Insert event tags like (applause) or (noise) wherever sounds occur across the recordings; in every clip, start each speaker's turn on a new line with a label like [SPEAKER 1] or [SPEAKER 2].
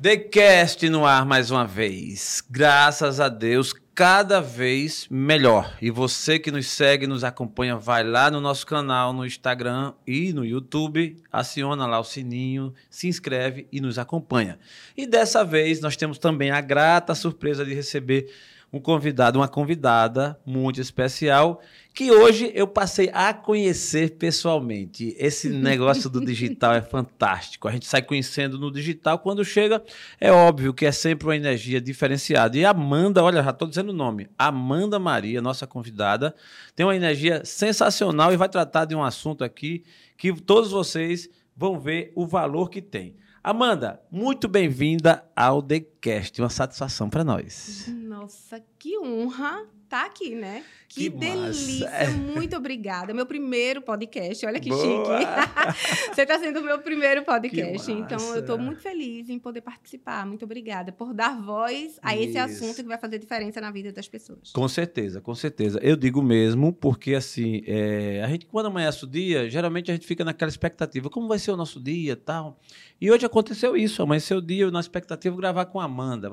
[SPEAKER 1] TheCast no ar mais uma vez. Graças a Deus, cada vez melhor. E você que nos segue, nos acompanha, vai lá no nosso canal, no Instagram e no YouTube, aciona lá o sininho, se inscreve e nos acompanha. E dessa vez nós temos também a grata surpresa de receber um convidado, uma convidada muito especial, que hoje eu passei a conhecer pessoalmente. Esse (laughs) negócio do digital é fantástico. A gente sai conhecendo no digital, quando chega, é óbvio que é sempre uma energia diferenciada. E Amanda, olha, já estou dizendo o nome, Amanda Maria, nossa convidada, tem uma energia sensacional e vai tratar de um assunto aqui que todos vocês vão ver o valor que tem. Amanda, muito bem-vinda ao TheCast. Uma satisfação para nós.
[SPEAKER 2] Nossa, que honra estar tá aqui, né? Que,
[SPEAKER 1] Que
[SPEAKER 2] delícia!
[SPEAKER 1] massa.
[SPEAKER 2] Muito obrigada. Meu primeiro podcast, olha que
[SPEAKER 1] Boa!
[SPEAKER 2] chique. (laughs) Você está sendo o meu primeiro podcast, então eu estou muito feliz em poder participar. Muito obrigada por dar voz a esse
[SPEAKER 1] Isso.
[SPEAKER 2] assunto que vai fazer diferença na vida das pessoas.
[SPEAKER 1] Com certeza, com certeza. Eu digo mesmo, porque assim, é, a gente, quando amanhece o dia, geralmente a gente fica naquela expectativa, como vai ser o nosso dia tal. E hoje aconteceu isso, amanheceu o dia, eu na expectativa gravar com a Amanda.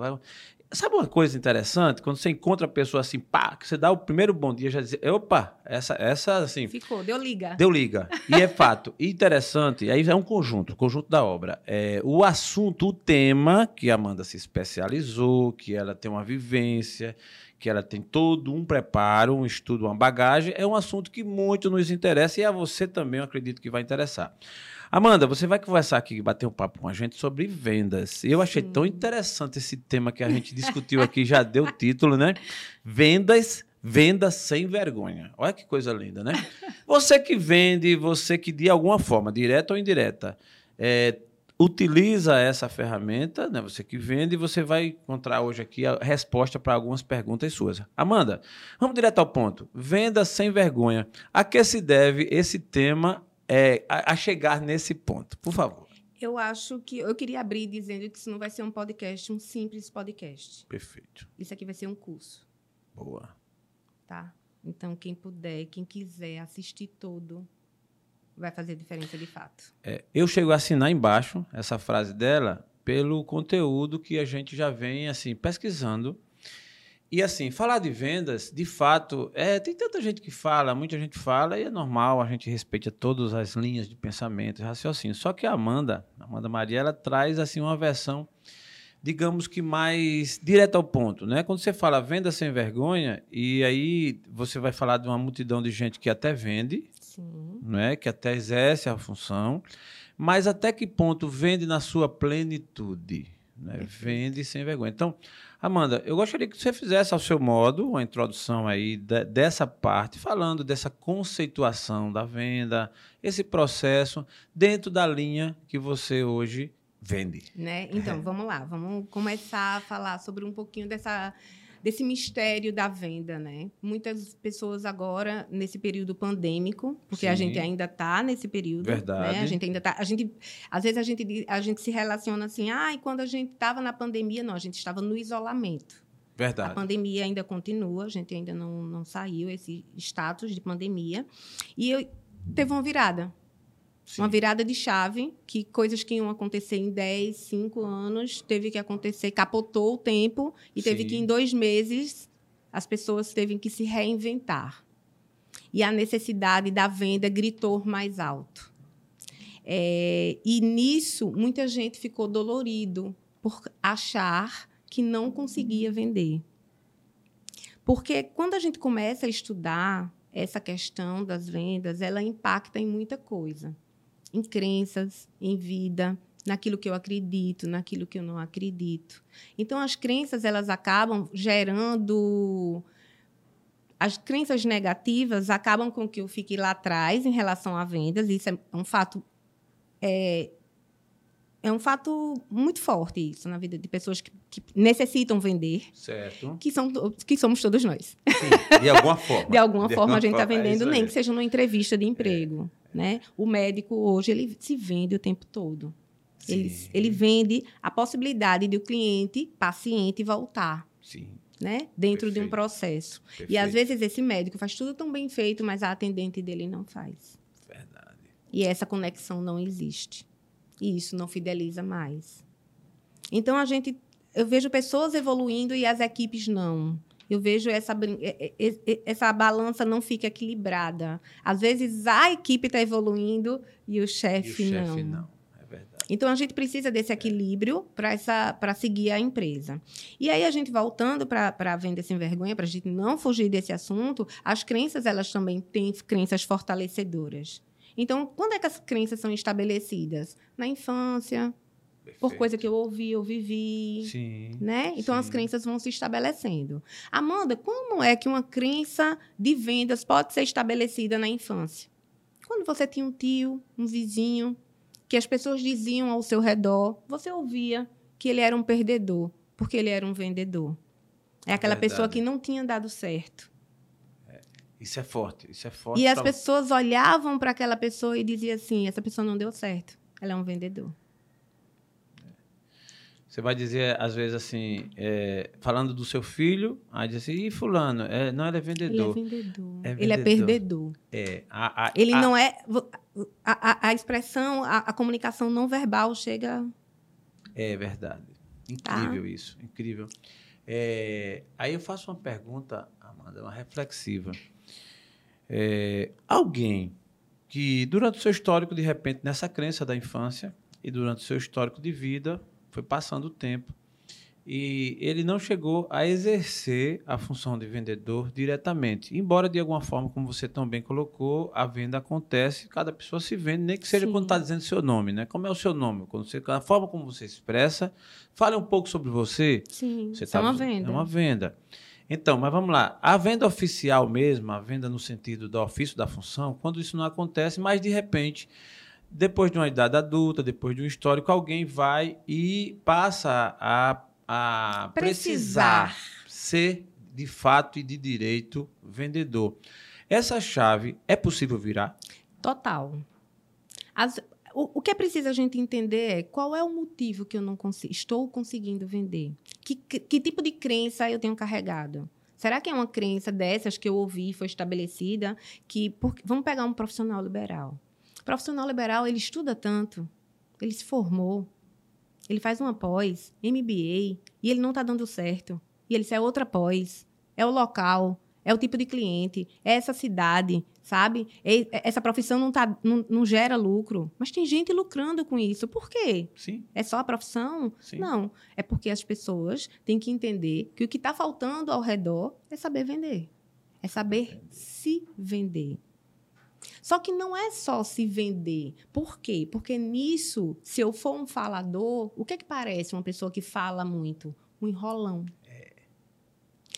[SPEAKER 1] Sabe uma coisa interessante? Quando você encontra a pessoa assim, pá, que você dá o primeiro bom dia, já diz, opa, essa, essa assim,
[SPEAKER 2] Ficou, deu liga.
[SPEAKER 1] Deu liga. E é fato. E interessante, aí é um conjunto, o conjunto da obra. É, o assunto, o tema que a Amanda se especializou, que ela tem uma vivência, que ela tem todo um preparo, um estudo, uma bagagem, é um assunto que muito nos interessa e a você também, eu acredito que vai interessar. Amanda, você vai conversar aqui, bater um papo com a gente sobre vendas. Eu achei
[SPEAKER 2] Sim.
[SPEAKER 1] tão interessante esse tema que a gente discutiu aqui, já deu título, né? Vendas, vendas sem vergonha. Olha que coisa linda, né? Você que vende, você que de alguma forma, direta ou indireta, é, utiliza essa ferramenta, né? Você que vende, você vai encontrar hoje aqui a resposta para algumas perguntas suas. Amanda, vamos direto ao ponto. Venda sem vergonha. A que se deve esse tema é, a, a chegar nesse ponto? Por favor.
[SPEAKER 2] Eu acho que eu queria abrir dizendo que isso não vai ser um podcast, um simples podcast.
[SPEAKER 1] Perfeito.
[SPEAKER 2] Isso aqui vai ser um curso.
[SPEAKER 1] Boa.
[SPEAKER 2] tá? Então, quem puder, quem quiser assistir todo, vai fazer diferença de fato.
[SPEAKER 1] É, eu chego a assinar embaixo essa frase dela pelo conteúdo que a gente já vem assim pesquisando. E assim, falar de vendas, de fato, é, tem tanta gente que fala, muita gente fala, e é normal, a gente respeita todas as linhas de pensamento, e raciocínio. Só que a Amanda, a Amanda Maria, ela traz assim uma versão, digamos que mais direta ao ponto, né? Quando você fala venda sem vergonha, e aí você vai falar de uma multidão de gente que até vende,
[SPEAKER 2] Sim.
[SPEAKER 1] não é? que até exerce a função, mas até que ponto vende na sua plenitude? Né? Vende sem vergonha. Então, Amanda, eu gostaria que você fizesse ao seu modo uma introdução aí de- dessa parte, falando dessa conceituação da venda, esse processo dentro da linha que você hoje vende.
[SPEAKER 2] Né? Então, vamos lá, vamos começar a falar sobre um pouquinho dessa desse mistério da venda, né? Muitas pessoas agora nesse período pandêmico, porque a
[SPEAKER 1] Sim.
[SPEAKER 2] gente ainda está nesse período,
[SPEAKER 1] Verdade.
[SPEAKER 2] né? A gente ainda tá, a gente às vezes a gente a gente se relaciona assim, ah, e quando a gente estava na pandemia, não, a gente estava no isolamento. A
[SPEAKER 1] Verdade.
[SPEAKER 2] pandemia ainda continua, a gente ainda não, não saiu esse status de pandemia. E eu, teve uma virada.
[SPEAKER 1] Sim.
[SPEAKER 2] Uma virada de chave, que coisas que iam acontecer em 10, 5 anos, teve que acontecer, capotou o tempo, e teve
[SPEAKER 1] Sim.
[SPEAKER 2] que em dois meses as pessoas teve que se reinventar. E a necessidade da venda gritou mais alto. É, e nisso, muita gente ficou dolorido por achar que não conseguia vender. Porque quando a gente começa a estudar essa questão das vendas, ela impacta em muita coisa. Em crenças, em vida, naquilo que eu acredito, naquilo que eu não acredito. Então, as crenças, elas acabam gerando... As crenças negativas acabam com que eu fique lá atrás em relação a vendas. Isso é um fato... É, é um fato muito forte isso na vida de pessoas que, que necessitam vender,
[SPEAKER 1] Certo.
[SPEAKER 2] que, são, que somos todos nós.
[SPEAKER 1] Sim, de alguma forma. (laughs)
[SPEAKER 2] De alguma forma, a gente está
[SPEAKER 1] é
[SPEAKER 2] vendendo,
[SPEAKER 1] isso
[SPEAKER 2] nem que seja numa entrevista de emprego. Né? O médico, hoje, ele se vende o tempo todo. Ele,
[SPEAKER 1] Sim.
[SPEAKER 2] ele vende a possibilidade de o cliente, paciente, voltar.
[SPEAKER 1] Sim.
[SPEAKER 2] Né? Dentro de um
[SPEAKER 1] Perfeito.
[SPEAKER 2] processo. E
[SPEAKER 1] perfeito.
[SPEAKER 2] às vezes esse médico faz tudo tão bem feito, mas a atendente dele não faz.
[SPEAKER 1] Verdade.
[SPEAKER 2] E essa conexão não existe. E isso não fideliza mais. Então a gente, eu vejo pessoas evoluindo e as equipes não. Eu vejo essa, essa balança não fica equilibrada. Às vezes a equipe está evoluindo e o chefe não. não. É verdade. Então a gente precisa desse equilíbrio para seguir a empresa. E aí a gente voltando para a venda sem vergonha, para a gente não fugir desse assunto, as crenças elas também têm crenças fortalecedoras. Então, quando é que as crenças são estabelecidas? Na infância, Perfeito. por coisa que eu ouvi, eu vivi, sim, né? Então sim. as crenças vão se estabelecendo. Amanda, como é que uma crença de vendas pode ser estabelecida na infância? Quando você tinha um tio, um vizinho, que as pessoas diziam ao seu redor, você ouvia que ele era um perdedor, porque ele era um vendedor. É aquela Verdade. pessoa que não tinha dado certo.
[SPEAKER 1] É, isso é forte, isso é forte.
[SPEAKER 2] E as pessoas olhavam para aquela pessoa e diziam assim: essa pessoa não deu certo, ela é um vendedor.
[SPEAKER 1] Você vai dizer, às vezes, assim, é, falando do seu filho, aí diz assim, e fulano, é, não, ele é vendedor.
[SPEAKER 2] Ele é vendedor. É vendedor. Ele é perdedor.
[SPEAKER 1] É.
[SPEAKER 2] A, a, ele a, não é... A, a expressão, a, comunicação não verbal chega...
[SPEAKER 1] É verdade. Incrível tá? isso, incrível. É, aí eu faço uma pergunta, Amanda, uma reflexiva. É, alguém que, durante o seu histórico, de repente, nessa crença da infância e durante o seu histórico de vida foi passando o tempo e ele não chegou a exercer a função de vendedor diretamente. Embora, de alguma forma, como você também colocou, a venda acontece, cada pessoa se vende, nem que seja Sim. quando está dizendo seu nome, né? Como é o seu nome? Quando você, a forma como você expressa. Fale um pouco sobre você.
[SPEAKER 2] Sim,
[SPEAKER 1] você
[SPEAKER 2] tá, é uma venda.
[SPEAKER 1] É uma venda. Então, mas vamos lá. A venda oficial mesmo, a venda no sentido do ofício da função, quando isso não acontece, mas de repente depois de uma idade adulta, depois de um histórico, alguém vai e passa a, a precisar. precisar ser de fato e de direito vendedor. Essa chave é possível virar?
[SPEAKER 2] Total. As, o, o, que é preciso a gente entender é qual é o motivo que eu não consigo, estou conseguindo vender. Que, que, que tipo de crença eu tenho carregado? Será que é uma crença dessas que eu ouvi, foi estabelecida, que... Por, vamos pegar um profissional liberal profissional liberal, ele estuda tanto, ele se formou, ele faz uma pós, MBA, e ele não está dando certo. E ele é outra pós, é o local, é o tipo de cliente, é essa cidade, sabe? Essa profissão não, tá, não, não, gera lucro. Mas tem gente lucrando com isso. Por quê?
[SPEAKER 1] Sim.
[SPEAKER 2] É só a profissão? Sim. Não. É porque as pessoas têm que entender que o que está faltando ao redor é saber vender. É saber se vender. Só que não é só se vender. Por quê? Porque nisso, se eu for um falador, o que é que parece uma pessoa que fala muito? Um enrolão. É.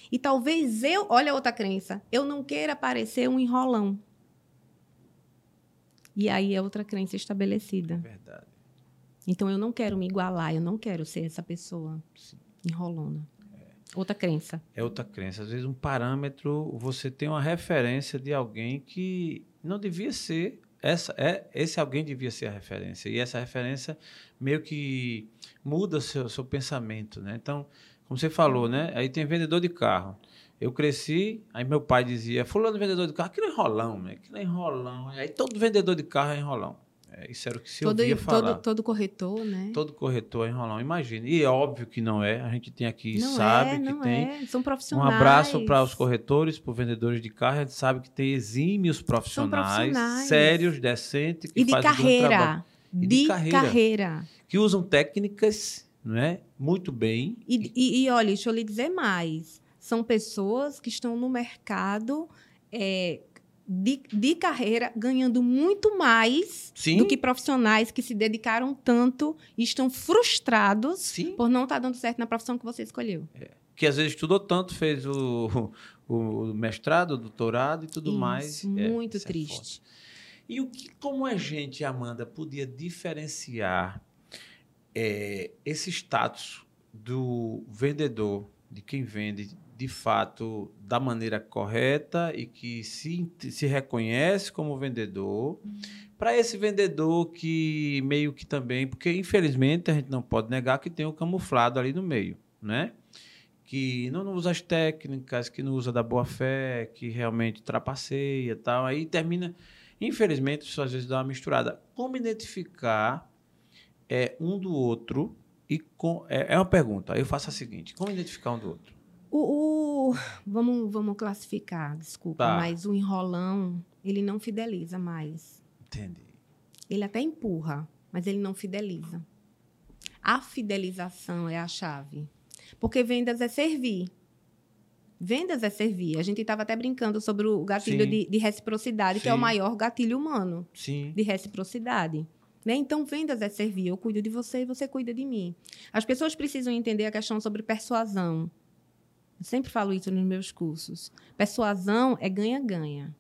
[SPEAKER 2] E talvez eu, olha outra crença, eu não queira parecer um enrolão. E aí é outra crença estabelecida. É
[SPEAKER 1] verdade.
[SPEAKER 2] Então eu não quero me igualar, eu não quero ser essa pessoa Sim. enrolona. Outra crença.
[SPEAKER 1] É outra crença. Às vezes, um parâmetro, você tem uma referência de alguém que não devia ser. Essa, é, esse alguém devia ser a referência. E essa referência meio que muda seu, seu pensamento. Né? Então, como você falou, né? aí tem vendedor de carro. Eu cresci, aí meu pai dizia: Fulano vendedor de carro, aquilo é enrolão, né? aquilo é enrolão. Aí todo vendedor de carro é enrolão. É, isso era o que se todo, ouvia falar.
[SPEAKER 2] Todo, todo corretor, né?
[SPEAKER 1] Todo corretor é enrolão, imagina. E é óbvio que não é. A gente tem aqui, não sabe é, que tem.
[SPEAKER 2] É. São profissionais.
[SPEAKER 1] Um abraço para os corretores, para os vendedores de carro. A gente sabe que tem exímios profissionais, profissionais. sérios, decentes, que
[SPEAKER 2] e de fazem carreira. Um de, de carreira, carreira.
[SPEAKER 1] Que usam técnicas não é? muito bem.
[SPEAKER 2] E, e, e olha, deixa eu lhe dizer mais. São pessoas que estão no mercado é, de, de carreira ganhando muito mais Sim. do que profissionais que se dedicaram tanto e estão frustrados Sim. por não estar tá dando certo na profissão que você escolheu.
[SPEAKER 1] É. Que às vezes estudou tanto, fez o, (laughs) o mestrado, o doutorado e tudo
[SPEAKER 2] Isso,
[SPEAKER 1] mais. É,
[SPEAKER 2] muito é, triste. É
[SPEAKER 1] e o que, como a gente, Amanda, podia diferenciar é, esse status do vendedor, de quem vende, de fato da maneira correta e que se, se reconhece como vendedor, para esse vendedor que meio que também, porque infelizmente a gente não pode negar que tem o camuflado ali no meio, né? Que não usa as técnicas, que não usa da boa fé, que realmente trapaceia e tal, aí termina, infelizmente, isso às vezes dá uma misturada. Como identificar é, um do outro E com, é, é uma pergunta. Eu faço a seguinte: como identificar um do outro?
[SPEAKER 2] O, o- vamos, vamos classificar, desculpa,
[SPEAKER 1] Tá.
[SPEAKER 2] mas o enrolão, ele não fideliza mais.
[SPEAKER 1] Entendi.
[SPEAKER 2] Ele até empurra, mas ele não fideliza. A fidelização é a chave. Porque vendas é servir. Vendas é servir. A gente estava até brincando sobre o gatilho
[SPEAKER 1] Sim.
[SPEAKER 2] de, de reciprocidade, que é o
[SPEAKER 1] Sim.
[SPEAKER 2] maior gatilho humano
[SPEAKER 1] Sim.
[SPEAKER 2] de reciprocidade. Né? Então, vendas é servir. Eu cuido de você e você cuida de mim. As pessoas precisam entender a questão sobre persuasão. Eu sempre falo isso nos meus cursos. Persuasão é ganha-ganha.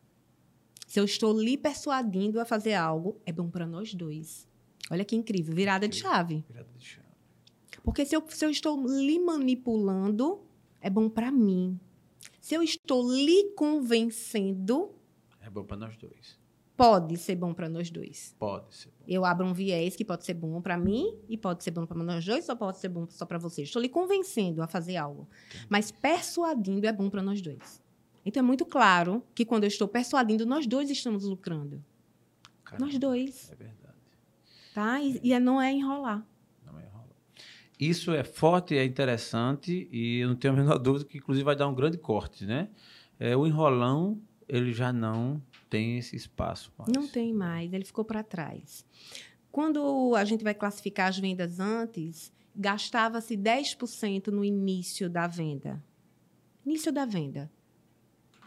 [SPEAKER 2] Se eu estou lhe persuadindo a fazer algo, é bom para nós dois. Olha que incrível, virada de chave.
[SPEAKER 1] Virada de chave.
[SPEAKER 2] Porque se eu, se eu estou lhe manipulando, é bom para mim. Se eu estou lhe convencendo,
[SPEAKER 1] É bom para nós dois.
[SPEAKER 2] Pode ser bom para nós dois.
[SPEAKER 1] Pode ser. bom.
[SPEAKER 2] Eu abro um viés que pode ser bom para mim e pode ser bom para nós dois ou pode ser bom só para você. Estou lhe convencendo a fazer algo. Mas persuadindo é bom para nós dois. Então é muito claro que quando eu estou persuadindo, nós dois estamos lucrando.
[SPEAKER 1] Caramba,
[SPEAKER 2] Nós dois,
[SPEAKER 1] É verdade.
[SPEAKER 2] tá? E, e é- não é enrolar.
[SPEAKER 1] Não é enrola. Isso é forte, é interessante e eu não tenho a menor (laughs) dúvida que inclusive vai dar um grande corte, né? É, o enrolão, ele já não tem esse espaço mais.
[SPEAKER 2] Não tem mais, ele ficou para trás. Quando a gente vai classificar as vendas antes, gastava-se 10% no início da venda. Início da venda.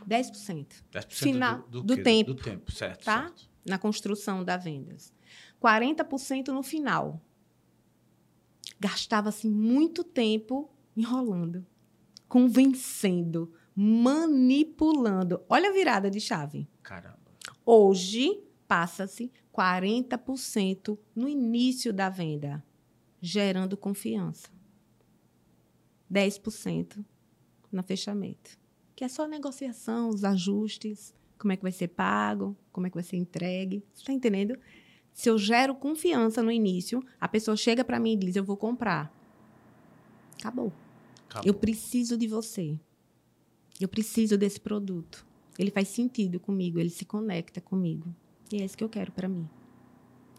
[SPEAKER 2] 10%.
[SPEAKER 1] 10%
[SPEAKER 2] Final-
[SPEAKER 1] do,
[SPEAKER 2] do
[SPEAKER 1] quê?
[SPEAKER 2] tempo.
[SPEAKER 1] Do tempo, certo.
[SPEAKER 2] Tá?
[SPEAKER 1] certo.
[SPEAKER 2] na construção da vendas. 40% no final. Gastava-se muito tempo enrolando, convencendo, manipulando. Olha a virada de chave.
[SPEAKER 1] Caramba.
[SPEAKER 2] Hoje, passa-se 40% no início da venda, gerando confiança. 10% no fechamento. Que é só negociação, os ajustes, como é que vai ser pago, como é que vai ser entregue. Você está entendendo? Se eu gero confiança no início, a pessoa chega para mim e diz: Eu vou comprar. Acabou.
[SPEAKER 1] Acabou.
[SPEAKER 2] Eu preciso de você. Eu preciso desse produto. Ele faz sentido comigo, ele se conecta comigo. E é isso que eu quero para mim.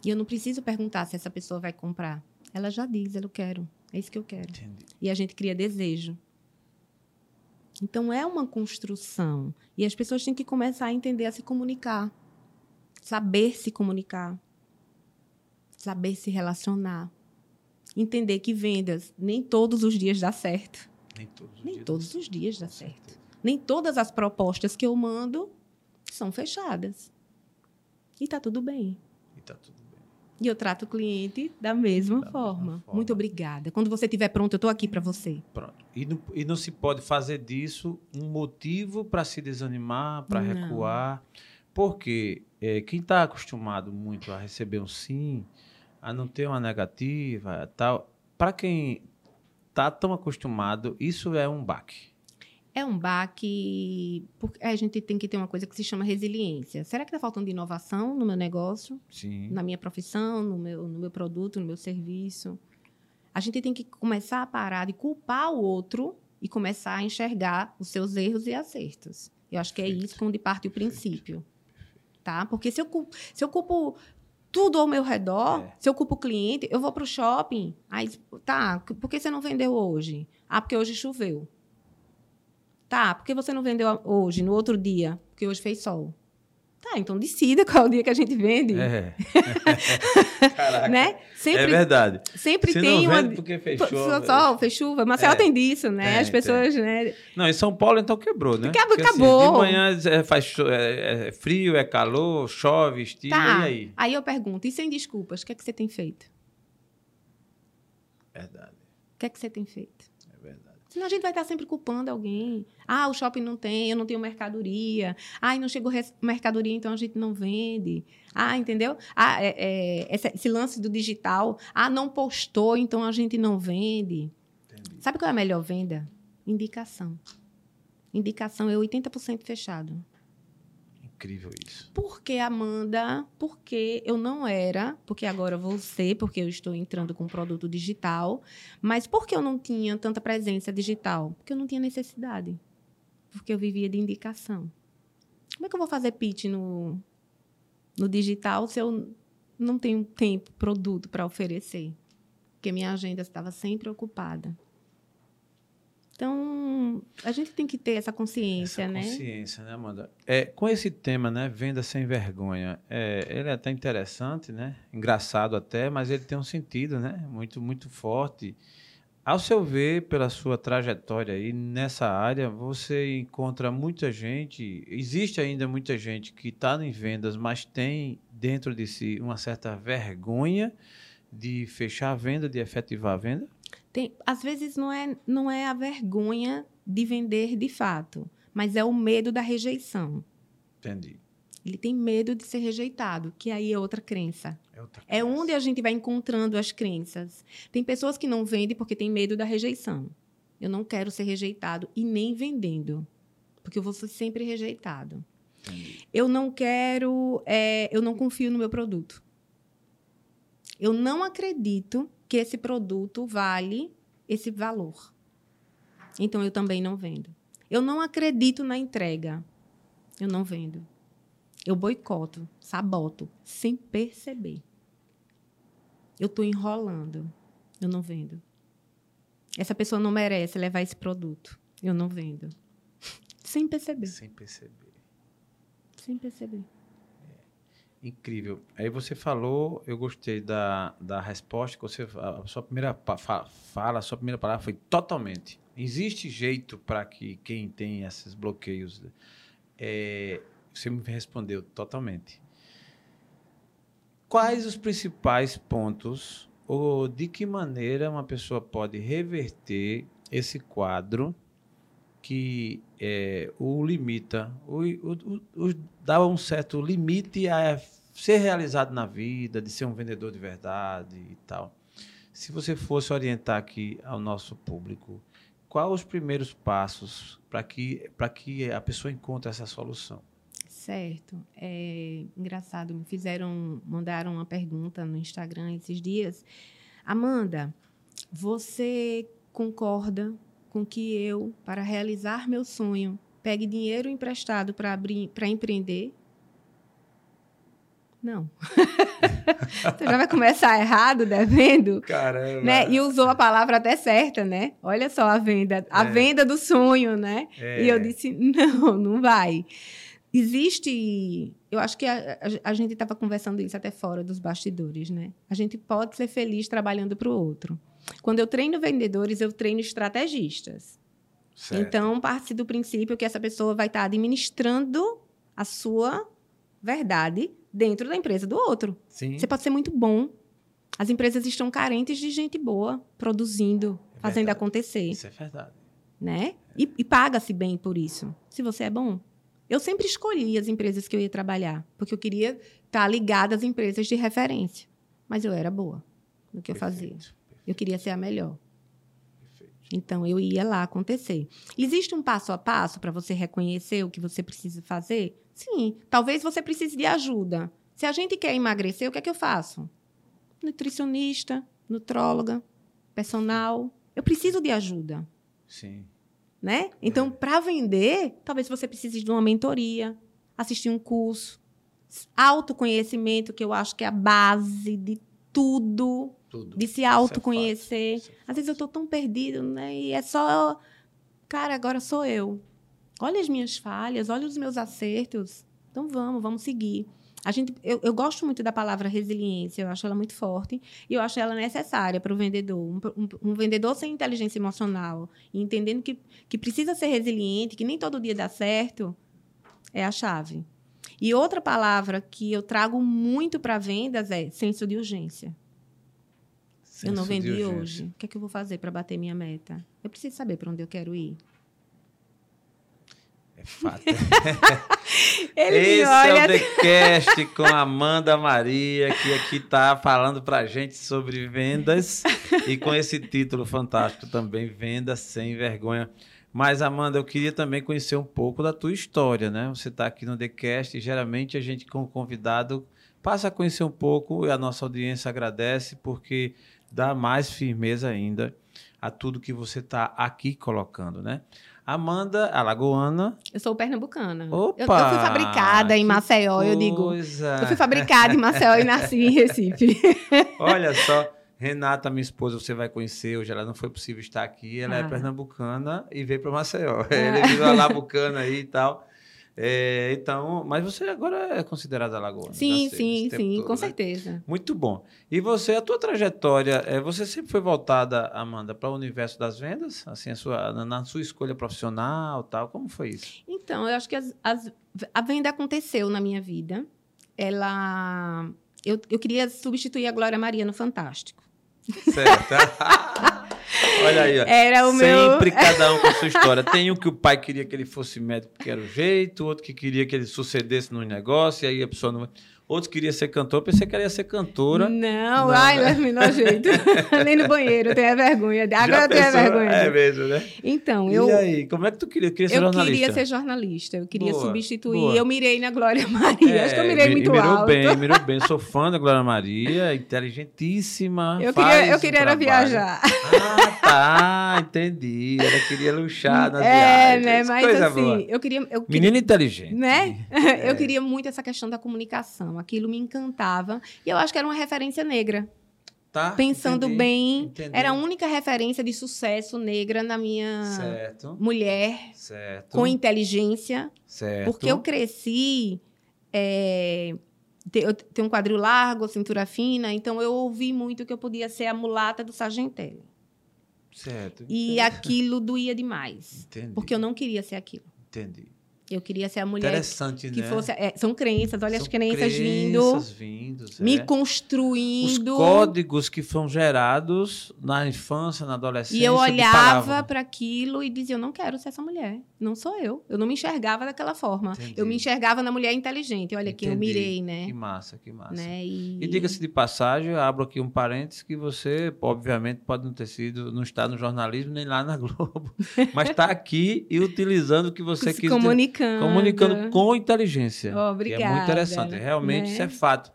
[SPEAKER 2] E eu não preciso perguntar se essa pessoa vai comprar. Ela já diz, eu quero. É isso que eu quero.
[SPEAKER 1] Entendi.
[SPEAKER 2] E a gente cria desejo. Então é uma construção. E as pessoas têm que começar a entender a se comunicar. Saber se comunicar. Saber se relacionar. Entender que vendas nem todos os dias dá certo.
[SPEAKER 1] Nem todos os
[SPEAKER 2] Nem
[SPEAKER 1] dias.
[SPEAKER 2] todos os dias dá certo. Nem todas as propostas que eu mando são fechadas. E tá tudo bem.
[SPEAKER 1] E tá tudo bem.
[SPEAKER 2] E eu trato o cliente da mesma,
[SPEAKER 1] Da mesma
[SPEAKER 2] forma.
[SPEAKER 1] forma.
[SPEAKER 2] Muito obrigada. Quando você estiver pronto, eu estou aqui para você.
[SPEAKER 1] Pronto. E não, e não se pode fazer disso um motivo para se desanimar, para recuar. Porque eh, quem está acostumado muito a receber um sim, a não ter uma negativa tal, para quem está tão acostumado, isso é um baque.
[SPEAKER 2] É um baque. Porque a gente tem que ter uma coisa que se chama resiliência. Será que está faltando inovação no meu negócio,
[SPEAKER 1] Sim.
[SPEAKER 2] na minha profissão, no meu, no meu produto, no meu serviço? A gente tem que começar a parar de culpar o outro e começar a enxergar os seus erros e acertos. Eu acho que é
[SPEAKER 1] Perfeito.
[SPEAKER 2] isso onde parte o princípio. Tá? Porque se eu, culpo, se eu culpo tudo ao meu redor,
[SPEAKER 1] É.
[SPEAKER 2] se eu culpo o cliente, eu vou para o shopping. Aí, tá, por que você não vendeu hoje? Ah, porque hoje choveu. Tá, por que você não vendeu hoje, no outro dia? Porque hoje fez sol. Tá, então decida (laughs) qual é o dia que a gente vende.
[SPEAKER 1] É. (laughs) Caraca.
[SPEAKER 2] Né?
[SPEAKER 1] É
[SPEAKER 2] Sempre,
[SPEAKER 1] verdade.
[SPEAKER 2] sempre
[SPEAKER 1] Se
[SPEAKER 2] tem
[SPEAKER 1] não
[SPEAKER 2] uma.
[SPEAKER 1] vende porque fechou.
[SPEAKER 2] Só, só fez chuva. Marcel
[SPEAKER 1] É.
[SPEAKER 2] tem disso, né?
[SPEAKER 1] Tem,
[SPEAKER 2] As pessoas, né?
[SPEAKER 1] Não, em São Paulo então quebrou, né?
[SPEAKER 2] Acabou-
[SPEAKER 1] Porque, assim,
[SPEAKER 2] acabou.
[SPEAKER 1] de manhã é, faz é- é frio, é calor, chove, estica,
[SPEAKER 2] Tá.
[SPEAKER 1] e aí?
[SPEAKER 2] eu pergunto, e sem desculpas, o que é que você tem feito?
[SPEAKER 1] Verdade,
[SPEAKER 2] O que é que você tem feito? Senão a gente vai estar sempre culpando alguém. Ah, o shopping não tem, eu não tenho mercadoria. Ah, não chegou mercadoria, então a gente não vende. Ah, entendeu? Ah, é- é, esse, esse lance do digital. Ah, não postou, então a gente não vende.
[SPEAKER 1] Entendi.
[SPEAKER 2] Sabe qual é a melhor venda? Indicação. Indicação é 80% fechado.
[SPEAKER 1] Incrível isso.
[SPEAKER 2] Por que, Amanda? Porque eu não era, porque agora vou ser, porque eu estou entrando com produto digital. Mas por que eu não tinha tanta presença digital? Porque eu não tinha necessidade. Porque eu vivia de indicação. Como é que eu vou fazer pitch no, no digital se eu não tenho tempo, produto para oferecer? porque minha agenda estava sempre ocupada. Então, a gente tem que ter essa consciência,
[SPEAKER 1] essa
[SPEAKER 2] né?
[SPEAKER 1] Consciência, né, Amanda? É, com esse tema, né, venda sem vergonha, é, ele é até interessante, né? Engraçado até, mas ele tem um sentido, né? Muito, muito forte. Ao seu ver, pela sua trajetória aí nessa área, você encontra muita gente, existe ainda muita gente que está em vendas, mas tem dentro de si uma certa vergonha de fechar a venda, de efetivar a venda?
[SPEAKER 2] Tem, às vezes não é, não é a vergonha de vender de fato, mas é o medo da rejeição.
[SPEAKER 1] Entendi.
[SPEAKER 2] Ele tem medo de ser rejeitado, que aí é outra crença.
[SPEAKER 1] É, outra
[SPEAKER 2] É
[SPEAKER 1] coisa.
[SPEAKER 2] onde a gente vai encontrando as crenças. Tem pessoas que não vendem porque tem medo da rejeição. Eu não quero ser rejeitado e nem vendendo, porque eu vou ser sempre rejeitado.
[SPEAKER 1] Entendi.
[SPEAKER 2] Eu não quero, é, eu não confio no meu produto. Eu não acredito que esse produto vale esse valor. Então eu também não vendo. Eu não acredito na entrega. Eu não vendo. Eu boicoto, saboto, sem perceber. Eu estou enrolando. Eu não vendo. Essa pessoa não merece levar esse produto. Eu não vendo. (laughs) Sem perceber.
[SPEAKER 1] Sem perceber.
[SPEAKER 2] Sem perceber.
[SPEAKER 1] Incrível. Aí você falou, eu gostei da, da resposta que você a sua primeira fala, a sua primeira palavra foi totalmente. Existe jeito para que quem tem esses bloqueios, é, você me respondeu totalmente. Quais os principais pontos ou de que maneira uma pessoa pode reverter esse quadro que é, o limita, o, o, o, dá um certo limite a ser realizado na vida, de ser um vendedor de verdade e tal. Se você fosse orientar aqui ao nosso público, quais os primeiros passos para que, que a pessoa encontre essa solução?
[SPEAKER 2] Certo. É engraçado, me fizeram, mandaram uma pergunta no Instagram esses dias. Amanda, você concorda com que eu, para realizar meu sonho, pegue dinheiro emprestado para abrir, para empreender? Não. (laughs) você já vai começar errado, devendo?
[SPEAKER 1] Caramba!
[SPEAKER 2] Né? E usou a palavra até certa, né? Olha só a venda, a
[SPEAKER 1] É.
[SPEAKER 2] venda do sonho, né?
[SPEAKER 1] É,
[SPEAKER 2] E eu disse: não, não vai. Existe. Eu acho que a, a- a gente estava conversando isso até fora dos bastidores, né? A gente pode ser feliz trabalhando para o outro. Quando eu treino vendedores, eu treino estrategistas.
[SPEAKER 1] certo.
[SPEAKER 2] Então, parte do princípio que essa pessoa vai estar administrando a sua verdade dentro da empresa do outro.
[SPEAKER 1] Sim,
[SPEAKER 2] Você pode ser muito bom. As empresas estão carentes de gente boa, produzindo,
[SPEAKER 1] É
[SPEAKER 2] fazendo acontecer
[SPEAKER 1] isso é verdade.
[SPEAKER 2] né? E, e paga-se bem por isso, se você é bom. Eu sempre escolhi as empresas que eu ia trabalhar, porque eu queria estar ligada às empresas de referência. Mas eu era boa no que eu fazia. Eu queria ser a melhor.
[SPEAKER 1] perfeito.
[SPEAKER 2] Então, eu ia lá acontecer. Existe um passo a passo para você reconhecer o que você precisa fazer? Sim. Talvez você precise de ajuda. Se a gente quer emagrecer, o que é que eu faço? Nutricionista, nutróloga, personal. Eu preciso de ajuda
[SPEAKER 1] Sim.
[SPEAKER 2] né? Então,
[SPEAKER 1] É.
[SPEAKER 2] para vender, talvez você precise de uma mentoria, assistir um curso, autoconhecimento, que eu acho que é a base de tudo,
[SPEAKER 1] Tudo.
[SPEAKER 2] de se
[SPEAKER 1] é
[SPEAKER 2] autoconhecer.
[SPEAKER 1] é
[SPEAKER 2] Às vezes eu tô tão perdido, né? E é só, cara, agora sou eu. Olha as minhas falhas, olha os meus acertos. Então vamos, vamos seguir. A gente, eu, eu gosto muito da palavra resiliência, eu acho ela muito forte e eu acho ela necessária para o vendedor. Um, um- um vendedor sem inteligência emocional entendendo que, que precisa ser resiliente, que nem todo dia dá certo, é a chave. E outra palavra que eu trago muito para vendas é senso de urgência. Eu não vendi
[SPEAKER 1] urgência.
[SPEAKER 2] hoje. O que é que eu vou fazer para bater minha meta? Eu preciso saber para onde eu quero ir.
[SPEAKER 1] É fato. (laughs)
[SPEAKER 2] Ele
[SPEAKER 1] Esse
[SPEAKER 2] olha.
[SPEAKER 1] é o TheCast com a Amanda Maria, que aqui está falando para gente sobre vendas e com esse título fantástico também, Venda Sem Vergonha. Mas, Amanda, eu queria também conhecer um pouco da tua história, né? Você está aqui no TheCast e geralmente a gente, como convidado, passa a conhecer um pouco e a nossa audiência agradece porque dá mais firmeza ainda a tudo que você está aqui colocando, né? Amanda Alagoana,
[SPEAKER 2] Eu sou pernambucana.
[SPEAKER 1] Opa!
[SPEAKER 2] Eu, eu fui fabricada em Maceió, eu digo.
[SPEAKER 1] coisa.
[SPEAKER 2] Eu fui fabricada em Maceió e nasci em Recife. (laughs)
[SPEAKER 1] Olha só, Renata, minha esposa, você vai conhecer. Hoje ela não foi possível estar aqui. Ela é
[SPEAKER 2] Ah.
[SPEAKER 1] pernambucana e veio para Maceió.
[SPEAKER 2] Ah.
[SPEAKER 1] Ela a labucana aí e tal. É, então, mas você agora é considerada alagoana.
[SPEAKER 2] Sim,
[SPEAKER 1] sei,
[SPEAKER 2] sim, sim,
[SPEAKER 1] todo,
[SPEAKER 2] com
[SPEAKER 1] né?
[SPEAKER 2] certeza.
[SPEAKER 1] Muito bom. E você, a tua trajetória, é, você sempre foi voltada, Amanda, para o universo das vendas? Assim, sua, na, na sua escolha profissional tal? Como foi isso?
[SPEAKER 2] Então, eu acho que as- as- a venda aconteceu na minha vida. Ela. Eu, eu queria substituir a Glória Maria no Fantástico.
[SPEAKER 1] Certo. (laughs) Olha aí, ó.
[SPEAKER 2] Era o meu.
[SPEAKER 1] Sempre cada um com a sua história. Tem um que o pai queria que ele fosse médico porque era o jeito, outro que queria que ele sucedesse no negócio, e aí a pessoa não. Outro queria ser cantor, eu pensei que ela ia ser cantora.
[SPEAKER 2] Não,
[SPEAKER 1] Não,
[SPEAKER 2] ai,
[SPEAKER 1] né?
[SPEAKER 2] leve-me nojento. (laughs) (laughs) Nem no banheiro, eu tenho vergonha.
[SPEAKER 1] Já
[SPEAKER 2] Agora eu tenho
[SPEAKER 1] pensou?
[SPEAKER 2] vergonha.
[SPEAKER 1] É mesmo, né?
[SPEAKER 2] Então,
[SPEAKER 1] E
[SPEAKER 2] eu,
[SPEAKER 1] aí, como é que tu queria? Queria ser
[SPEAKER 2] eu
[SPEAKER 1] jornalista?
[SPEAKER 2] queria ser jornalista. Eu queria
[SPEAKER 1] Boa,
[SPEAKER 2] substituir.
[SPEAKER 1] boa.
[SPEAKER 2] Eu mirei na Glória Maria. Acho que eu mirei
[SPEAKER 1] mi-
[SPEAKER 2] muito
[SPEAKER 1] mirou
[SPEAKER 2] alto.
[SPEAKER 1] bem, mirou (laughs) bem. Sou fã da Glória Maria, inteligentíssima.
[SPEAKER 2] Eu queria, eu
[SPEAKER 1] um
[SPEAKER 2] queria
[SPEAKER 1] trabalho.
[SPEAKER 2] viajar.
[SPEAKER 1] Ah, tá, entendi. Ela queria luxar nas
[SPEAKER 2] É,
[SPEAKER 1] viagens.
[SPEAKER 2] né? Mas
[SPEAKER 1] Coisa
[SPEAKER 2] assim,
[SPEAKER 1] boa.
[SPEAKER 2] eu queria. Eu queria
[SPEAKER 1] Menina inteligente.
[SPEAKER 2] né?
[SPEAKER 1] É.
[SPEAKER 2] Eu queria muito essa questão da comunicação. Aquilo me encantava. E eu acho que era uma referência negra.
[SPEAKER 1] Tá,
[SPEAKER 2] Pensando
[SPEAKER 1] entendi,
[SPEAKER 2] bem,
[SPEAKER 1] entendi.
[SPEAKER 2] era a única referência de sucesso negra na minha
[SPEAKER 1] Certo,
[SPEAKER 2] mulher
[SPEAKER 1] certo.
[SPEAKER 2] com inteligência.
[SPEAKER 1] certo.
[SPEAKER 2] Porque eu cresci. é, eu tenho um quadril largo, cintura fina, então eu ouvi muito que eu podia ser a mulata do Sargentelli.
[SPEAKER 1] Certo.
[SPEAKER 2] E aquilo doía demais.
[SPEAKER 1] Entendi.
[SPEAKER 2] Porque eu não queria ser aquilo.
[SPEAKER 1] Entendi.
[SPEAKER 2] Eu queria ser a mulher
[SPEAKER 1] Interessante,
[SPEAKER 2] que
[SPEAKER 1] né?
[SPEAKER 2] fosse. é, são crenças, olha
[SPEAKER 1] São
[SPEAKER 2] as crenças vindo,
[SPEAKER 1] crenças vindos,
[SPEAKER 2] me
[SPEAKER 1] é. Os
[SPEAKER 2] construindo.
[SPEAKER 1] códigos que foram gerados na infância, na adolescência.
[SPEAKER 2] E eu olhava para aquilo e dizia: Eu não quero ser essa mulher. Não sou eu. Eu não me enxergava daquela forma.
[SPEAKER 1] Entendi.
[SPEAKER 2] Eu me enxergava na mulher inteligente. Olha aqui, eu mirei, né?
[SPEAKER 1] Que massa, que massa.
[SPEAKER 2] né? E,
[SPEAKER 1] E diga-se de passagem, abro aqui um parênteses que você, obviamente, pode não ter sido, não está no jornalismo nem lá na (laughs) Globo, mas está aqui e utilizando o que você
[SPEAKER 2] se
[SPEAKER 1] quis
[SPEAKER 2] comunicando.
[SPEAKER 1] Comunicando com inteligência.
[SPEAKER 2] Oh,
[SPEAKER 1] Que é
[SPEAKER 2] obrigada,
[SPEAKER 1] muito interessante. Realmente,
[SPEAKER 2] né?
[SPEAKER 1] isso é fato.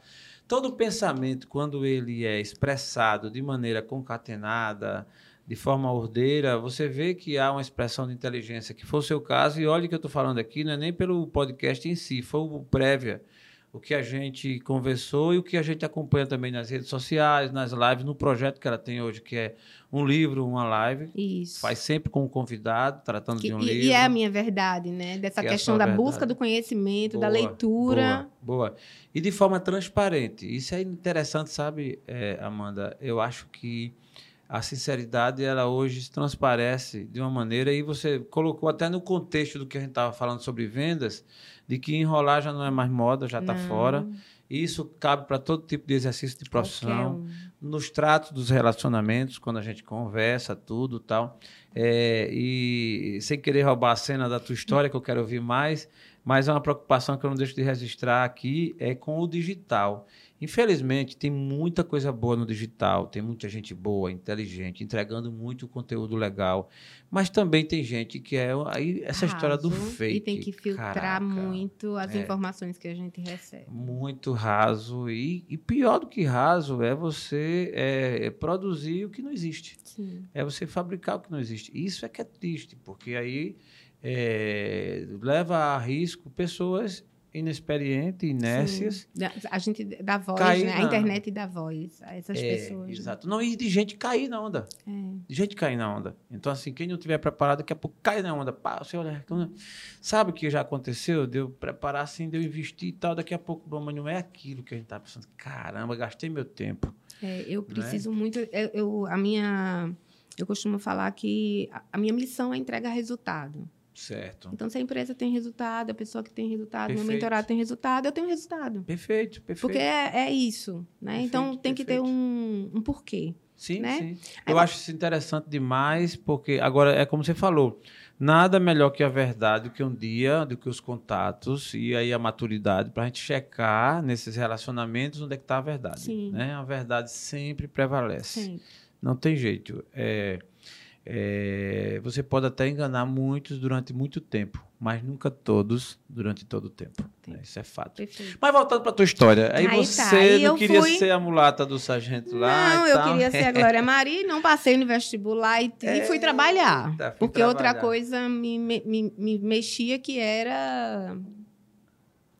[SPEAKER 1] Todo pensamento, quando ele é expressado de maneira concatenada, de forma ordeira, você vê que há uma expressão de inteligência, que foi o seu caso, e olha o que eu estou falando aqui, não é nem pelo podcast em si, foi o prévia, o que a gente conversou e o que a gente acompanha também nas redes sociais, nas lives, no projeto que ela tem hoje, que é um livro, uma live,
[SPEAKER 2] Isso.
[SPEAKER 1] faz sempre com um convidado, tratando
[SPEAKER 2] Que-
[SPEAKER 1] de um
[SPEAKER 2] e,
[SPEAKER 1] livro.
[SPEAKER 2] e é a minha verdade, né? Dessa
[SPEAKER 1] Que é
[SPEAKER 2] questão
[SPEAKER 1] sua
[SPEAKER 2] da
[SPEAKER 1] verdade.
[SPEAKER 2] busca do conhecimento, da
[SPEAKER 1] Boa,
[SPEAKER 2] leitura.
[SPEAKER 1] Boa, boa. E de forma transparente. Isso é interessante, sabe, eh, Amanda? Eu acho que a sinceridade, ela hoje se transparece de uma maneira, e você colocou até no contexto do que a gente estava falando sobre vendas, de que enrolar já não é mais moda, já está fora. Isso cabe para todo tipo de exercício de profissão
[SPEAKER 2] um.
[SPEAKER 1] nos tratos dos relacionamentos, quando a gente conversa, tudo tal. É, e sem querer roubar a cena da tua história, que eu quero ouvir mais, mas é uma preocupação que eu não deixo de registrar aqui, é com o digital. Infelizmente, tem muita coisa boa no digital, tem muita gente boa, inteligente, entregando muito conteúdo legal, mas também tem gente que é aí essa história do fake.
[SPEAKER 2] E tem que filtrar
[SPEAKER 1] caraca,
[SPEAKER 2] muito as
[SPEAKER 1] É.
[SPEAKER 2] informações que a gente recebe.
[SPEAKER 1] muito raso e, e pior do que raso é você é, é produzir o que não existe
[SPEAKER 2] Sim.
[SPEAKER 1] é você fabricar o que não existe isso é que é triste porque aí é, leva a risco pessoas inexperientes inércias
[SPEAKER 2] Sim. A gente dá voz, né? A internet dá voz a essas
[SPEAKER 1] É,
[SPEAKER 2] pessoas. né?
[SPEAKER 1] exato não e de gente cair na onda
[SPEAKER 2] É.
[SPEAKER 1] de gente cair na onda então assim quem não tiver preparado daqui a pouco cai na onda pá, você olha sabe o que já aconteceu de eu preparar assim de eu investir e tal daqui a pouco bom, mas não é aquilo que a gente tá pensando caramba gastei meu tempo
[SPEAKER 2] É, eu
[SPEAKER 1] Né?
[SPEAKER 2] preciso muito. Eu, eu- a minha, eu costumo falar que a, minha missão é entregar resultado.
[SPEAKER 1] certo
[SPEAKER 2] Então, se a empresa tem resultado, a pessoa que tem resultado, meu
[SPEAKER 1] Perfeito.
[SPEAKER 2] mentorado tem resultado, eu tenho resultado.
[SPEAKER 1] Perfeito, perfeito.
[SPEAKER 2] Porque é, é isso, né?
[SPEAKER 1] Perfeito,
[SPEAKER 2] então tem que ter
[SPEAKER 1] perfeito.
[SPEAKER 2] um, um porquê.
[SPEAKER 1] sim,
[SPEAKER 2] né?
[SPEAKER 1] sim.
[SPEAKER 2] Aí
[SPEAKER 1] Eu acho isso interessante demais, porque agora é como você falou, nada melhor que a verdade, do que um dia, do que os contatos e aí a maturidade para a gente checar nesses relacionamentos onde é que está a verdade.
[SPEAKER 2] Sim.
[SPEAKER 1] Né? A verdade sempre prevalece.
[SPEAKER 2] Sim.
[SPEAKER 1] Não tem jeito. É, é, você pode até enganar muitos durante muito tempo, mas nunca todos durante todo o tempo. Né? Isso é fato.
[SPEAKER 2] Perfeito.
[SPEAKER 1] Mas voltando para tua história, aí,
[SPEAKER 2] Aí tá,
[SPEAKER 1] você
[SPEAKER 2] aí
[SPEAKER 1] não queria
[SPEAKER 2] fui-
[SPEAKER 1] ser a mulata do sargento lá
[SPEAKER 2] Não, eu queria ser a Glória Maria, não passei no vestibular e, e fui trabalhar.
[SPEAKER 1] Eita, fui
[SPEAKER 2] porque outra
[SPEAKER 1] trabalhar.
[SPEAKER 2] coisa me, me, me- me mexia que era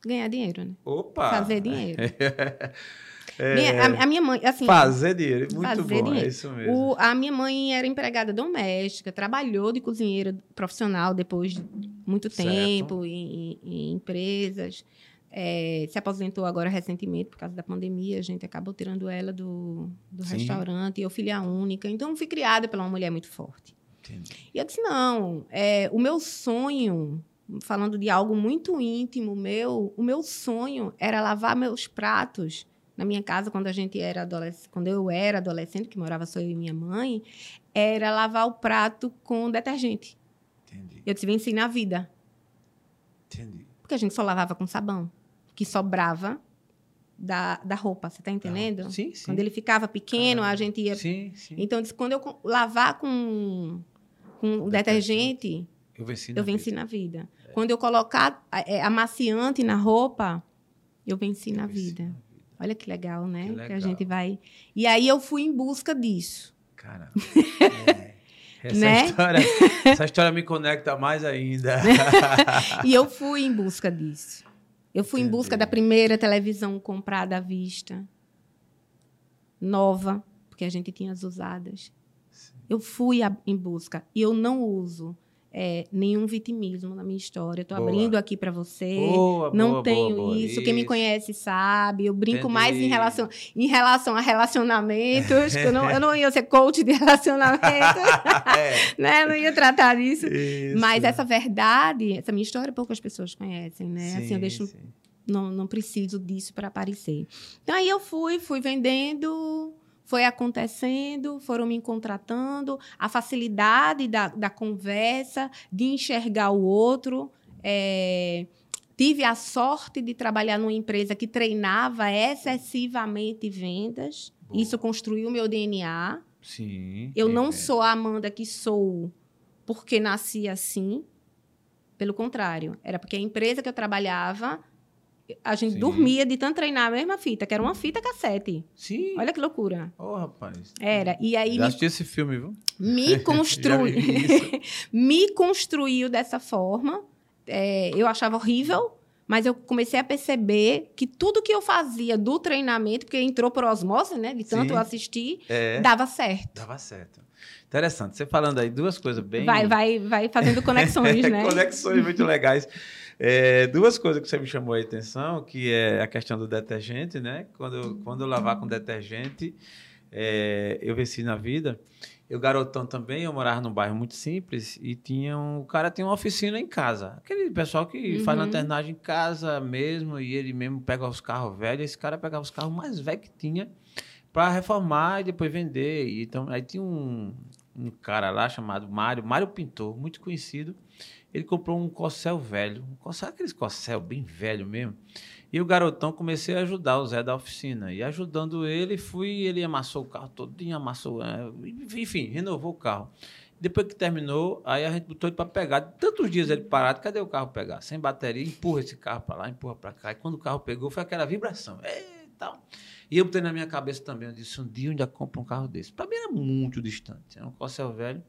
[SPEAKER 2] ganhar dinheiro, né?
[SPEAKER 1] Opa!
[SPEAKER 2] Fazer dinheiro. (laughs) É, minha, a, a, minha mãe, assim.
[SPEAKER 1] Fazer dinheiro, muito fazer bom, é dinheiro. é isso mesmo.
[SPEAKER 2] O, a minha mãe era empregada doméstica, trabalhou de cozinheira profissional depois de muito certo. tempo em, em, empresas. É, se aposentou agora recentemente por causa da pandemia. A gente acabou tirando ela do, do restaurante. Eu filha única. Então, fui criada por uma mulher muito forte. Entendi. E eu disse: não, é, o meu sonho falando de algo muito íntimo meu, o meu sonho era lavar meus pratos na minha casa quando a gente era adolescente, quando eu era adolescente, que morava só eu e minha mãe, era lavar o prato com detergente. Entendi. Eu tive ensinar a vida. Entendi. Porque a gente só lavava com sabão, que sobrava da, da roupa, você está entendendo?
[SPEAKER 1] Ah, sim, sim.
[SPEAKER 2] Quando ele ficava pequeno, ah, a gente ia.
[SPEAKER 1] Sim, sim.
[SPEAKER 2] Então, quando eu lavar com, com detergente,
[SPEAKER 1] eu venci na
[SPEAKER 2] eu venci
[SPEAKER 1] vida.
[SPEAKER 2] Na vida. É. Quando eu colocar é, amaciante na roupa, eu venci, eu na, venci vida. Olha que legal, né? Que, legal. que, a gente vai. E aí eu fui em busca disso.
[SPEAKER 1] Caramba. (laughs) É. Essa, né? história, essa história me conecta mais ainda. (laughs)
[SPEAKER 2] e eu fui em busca disso. Eu fui Entendi. em busca da primeira televisão comprada à vista, nova, porque a gente tinha as usadas. Sim. Eu fui a, em busca e eu não uso é, nenhum vitimismo na minha história. Estou abrindo aqui para você.
[SPEAKER 1] Boa,
[SPEAKER 2] não
[SPEAKER 1] boa,
[SPEAKER 2] tenho
[SPEAKER 1] boa,
[SPEAKER 2] isso. Quem me conhece sabe. Eu brinco Entendi. mais em relação, em relação a relacionamentos. eu, não, eu não ia ser coach de (laughs) relacionamento. (laughs) é. né? Eu não ia tratar disso. Isso. Mas essa verdade, essa minha história, poucas pessoas conhecem. Né? Sim, assim, eu deixo. Não, não preciso disso para aparecer. Então aí eu fui, fui vendendo foi acontecendo, foram me contratando, a facilidade da, da conversa, de enxergar o outro. É, tive a sorte de trabalhar numa empresa que treinava excessivamente vendas. Boa. Isso construiu meu DNA.
[SPEAKER 1] Sim.
[SPEAKER 2] Eu é. não sou a Amanda que sou porque nasci assim. Pelo contrário, era porque a empresa que eu trabalhava a gente Sim. dormia de tanto treinar a mesma fita, que era uma fita cassete.
[SPEAKER 1] Sim.
[SPEAKER 2] Olha que loucura.
[SPEAKER 1] Ô, oh, rapaz.
[SPEAKER 2] Era. E aí.
[SPEAKER 1] Já assisti esse filme, viu?
[SPEAKER 2] Me (laughs) construiu. (laughs) me construiu dessa forma. É, eu achava horrível, mas eu comecei a perceber que tudo que eu fazia do treinamento, porque entrou por osmose, né? De tanto Sim. eu assistir, é. dava certo.
[SPEAKER 1] Dava certo. Interessante. Você falando aí duas coisas bem.
[SPEAKER 2] Vai, vai, vai fazendo conexões, (laughs) né?
[SPEAKER 1] conexões muito legais. É, duas coisas que você me chamou a atenção, que é a questão do detergente, né? Quando, quando eu lavar com detergente, é, eu venci na vida. Eu, garotão também, eu morava num bairro muito simples e tinha um, o cara tinha uma oficina em casa. Aquele pessoal que uhum. faz lanternagem em casa mesmo e ele mesmo pega os carros velhos. Esse cara pegava os carros mais velhos que tinha para reformar e depois vender. E, então, aí tinha um, um cara lá chamado Mário, Mário Pintor, muito conhecido ele comprou um Cossel velho, um aqueles Cossel bem velho mesmo. E o garotão comecei a ajudar o Zé da oficina. E ajudando ele, fui, ele amassou o carro todinho, amassou, é, enfim, renovou o carro. Depois que terminou, aí a gente botou ele para pegar. Tantos dias ele parado, cadê o carro pegar? Sem bateria, empurra esse carro para lá, empurra para cá. E quando o carro pegou, foi aquela vibração. Eita! E eu botei na minha cabeça também, eu disse, um dia eu compro um carro desse. Para mim era muito distante, era um Cossel velho.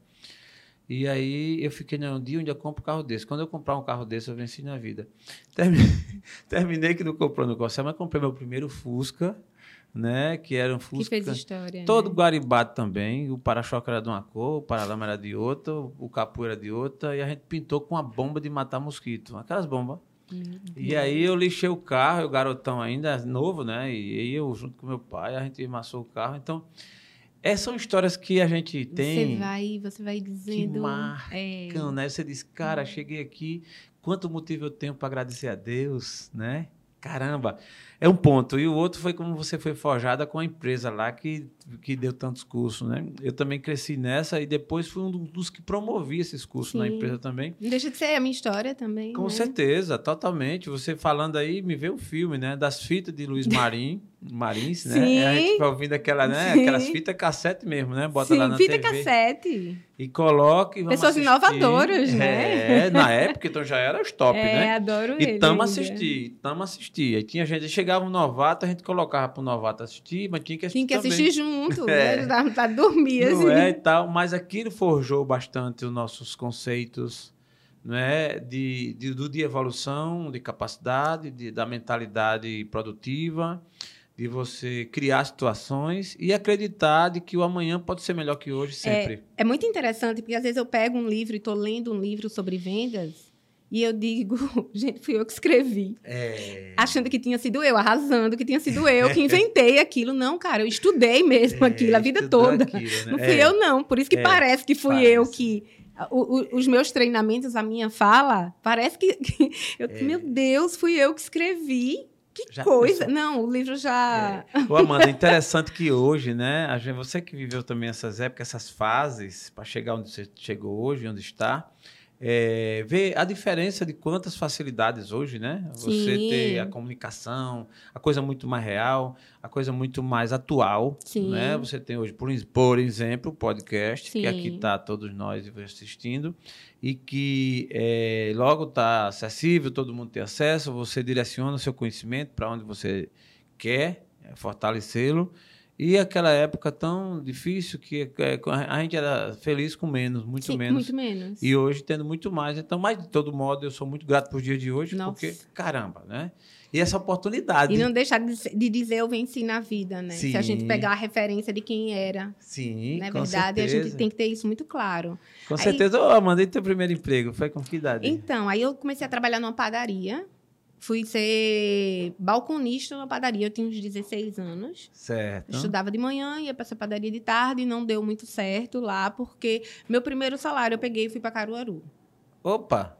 [SPEAKER 1] E aí eu fiquei num dia eu compro um carro desse. Quando eu comprar um carro desse, eu venci na vida. (laughs) Terminei, (laughs) terminei que não comprou no Corsair, mas comprei meu primeiro Fusca, né? Que era um Fusca.
[SPEAKER 2] Que fez história.
[SPEAKER 1] Todo
[SPEAKER 2] né?
[SPEAKER 1] guaribado também. O para-choque era de uma cor, o paralama era de outra, o capô era de outra. E a gente pintou com uma bomba de matar mosquito. Aquelas bombas. E aí eu lixei o carro, o garotão ainda novo, né? E aí eu junto com meu pai, a gente amassou o carro. Então, essas são histórias que a gente tem.
[SPEAKER 2] Você vai, você vai dizendo. Que
[SPEAKER 1] marcam, é... né? Você diz, cara, cheguei aqui, quanto motivo eu tenho para agradecer a Deus, né? Caramba, é um ponto. E o outro foi como você foi forjada com a empresa lá que, que deu tantos cursos, né? Eu também cresci nessa e depois fui um dos que promovi esses cursos Sim. na empresa também.
[SPEAKER 2] Não deixa de ser a minha história também.
[SPEAKER 1] Com
[SPEAKER 2] né?
[SPEAKER 1] certeza, totalmente. Você falando aí, me vê o filme, né? Das fitas de Luiz Marim. (laughs) Marins, né? Sim. A gente vai ouvindo aquela, né? Aquelas fitas cassete mesmo, né? Bota Sim, lá na
[SPEAKER 2] fita
[SPEAKER 1] TV.
[SPEAKER 2] cassete.
[SPEAKER 1] E coloca e
[SPEAKER 2] Pessoas
[SPEAKER 1] assistir.
[SPEAKER 2] inovadoras, né?
[SPEAKER 1] É, na época, então já era os top, (laughs)
[SPEAKER 2] é,
[SPEAKER 1] né?
[SPEAKER 2] É, adoro
[SPEAKER 1] E tamo assistir, tamo assistir. Aí tinha gente, chegava um novato, a gente colocava pro novato assistir, mas tinha que assistir
[SPEAKER 2] Tinha que
[SPEAKER 1] também.
[SPEAKER 2] assistir junto, (laughs) é. né? Pra dormir,
[SPEAKER 1] Não
[SPEAKER 2] assim.
[SPEAKER 1] é e tal, mas aquilo forjou bastante os nossos conceitos, né? De, de, do de evolução, de capacidade, de, da mentalidade produtiva, de você criar situações e acreditar de que o amanhã pode ser melhor que hoje sempre.
[SPEAKER 2] É, é muito interessante, porque às vezes eu pego um livro e estou lendo um livro sobre vendas e eu digo, (laughs) gente, fui eu que escrevi.
[SPEAKER 1] É.
[SPEAKER 2] Achando que tinha sido eu, arrasando, que tinha sido eu que (laughs) inventei aquilo. Não, cara, eu estudei mesmo
[SPEAKER 1] É,
[SPEAKER 2] aquilo a vida toda.
[SPEAKER 1] aquilo, né?
[SPEAKER 2] Não fui
[SPEAKER 1] É.
[SPEAKER 2] eu, não. Por isso que
[SPEAKER 1] É,
[SPEAKER 2] parece que fui
[SPEAKER 1] parece.
[SPEAKER 2] eu que. o- o- os meus treinamentos, a minha fala, parece que. (laughs) que eu- Meu Deus, fui eu que escrevi. Que
[SPEAKER 1] É. Já
[SPEAKER 2] coisa.
[SPEAKER 1] pensou?
[SPEAKER 2] Não, o livro já.
[SPEAKER 1] Ô, Amanda, interessante que hoje, né? a gente- você que viveu também essas épocas, essas fases, para chegar onde você chegou hoje, onde está, é, vê a diferença de quantas facilidades hoje, né? Você
[SPEAKER 2] Sim.
[SPEAKER 1] ter a comunicação, a coisa muito mais real, a coisa muito mais atual,
[SPEAKER 2] Sim.
[SPEAKER 1] né? Você tem hoje, por, por exemplo, o podcast, que
[SPEAKER 2] Sim.
[SPEAKER 1] aqui está todos nós assistindo, e que é, logo está acessível, todo mundo tem acesso, você direciona o seu conhecimento para onde você quer fortalecê-lo. E aquela época tão difícil que é, a gente era feliz com menos, muito
[SPEAKER 2] Sim,
[SPEAKER 1] menos.
[SPEAKER 2] Muito menos.
[SPEAKER 1] E hoje tendo muito mais. Então, mas de todo modo, eu sou muito grato por dia de hoje,
[SPEAKER 2] Nossa.
[SPEAKER 1] porque, caramba, né? E essa oportunidade.
[SPEAKER 2] E não deixar de, dizer eu venci na vida, né? Se a gente
[SPEAKER 1] Sim.
[SPEAKER 2] pegar a referência de quem era.
[SPEAKER 1] Sim,
[SPEAKER 2] Na
[SPEAKER 1] com
[SPEAKER 2] verdade, a gente tem que ter isso muito claro.
[SPEAKER 1] Com
[SPEAKER 2] Aí-
[SPEAKER 1] certeza. Ô, Amanda, e teu primeiro emprego? Foi com que idade?
[SPEAKER 2] Então, aí eu comecei a trabalhar numa padaria. Fui ser balconista numa padaria. Eu tinha uns 16 anos.
[SPEAKER 1] Certo.
[SPEAKER 2] Estudava de manhã, ia para essa padaria de tarde. E não deu muito certo lá, porque meu primeiro salário eu peguei e fui para Caruaru.
[SPEAKER 1] Opa!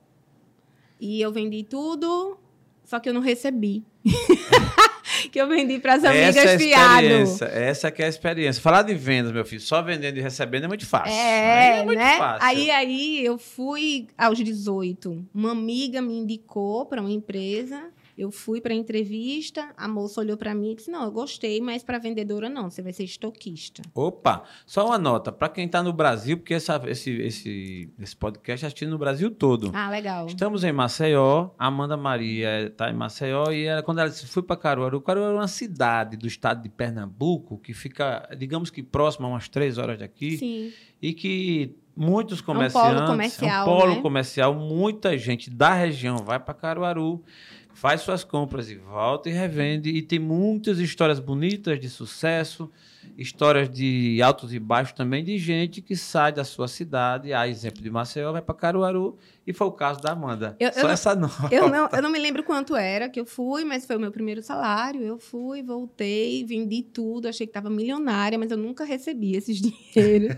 [SPEAKER 2] E eu vendi tudo, só que eu não recebi. (laughs) (laughs) que eu vendi para as amigas
[SPEAKER 1] essa é a
[SPEAKER 2] fiado.
[SPEAKER 1] experiência. Essa que é a experiência. Falar de vendas, meu filho, só vendendo e recebendo é muito fácil.
[SPEAKER 2] É,
[SPEAKER 1] Aí é muito
[SPEAKER 2] né?
[SPEAKER 1] fácil.
[SPEAKER 2] Aí, aí eu fui aos 18. Uma amiga me indicou para uma empresa. Eu fui para entrevista. A moça olhou para mim e disse: Não, eu gostei, mas para vendedora não. Você vai ser estoquista.
[SPEAKER 1] Opa, só uma nota. Para quem está no Brasil, porque essa- esse, esse, esse podcast é assistido no Brasil todo.
[SPEAKER 2] Ah, legal.
[SPEAKER 1] Estamos em Maceió, a Amanda Maria está em Maceió e ela, quando ela disse, fui para Caruaru, Caruaru é uma cidade do estado de Pernambuco que fica, digamos que próxima a umas três horas daqui
[SPEAKER 2] Sim.
[SPEAKER 1] e que muitos
[SPEAKER 2] polo
[SPEAKER 1] comerciantes,
[SPEAKER 2] comercial,
[SPEAKER 1] é um polo
[SPEAKER 2] né?
[SPEAKER 1] comercial, muita gente da região vai para Caruaru, faz suas compras e volta e revende. E tem muitas histórias bonitas de sucesso, histórias de altos e baixos também de gente que sai da sua cidade, a exemplo de Maceió, vai para Caruaru e foi o caso da Amanda.
[SPEAKER 2] Eu-
[SPEAKER 1] Só
[SPEAKER 2] eu não-
[SPEAKER 1] essa nota.
[SPEAKER 2] Eu não, eu não me lembro quanto era que eu fui, mas foi o meu primeiro salário. Eu fui, voltei, vendi tudo. Achei que estava milionária, mas eu nunca recebi esses (laughs) dinheiros.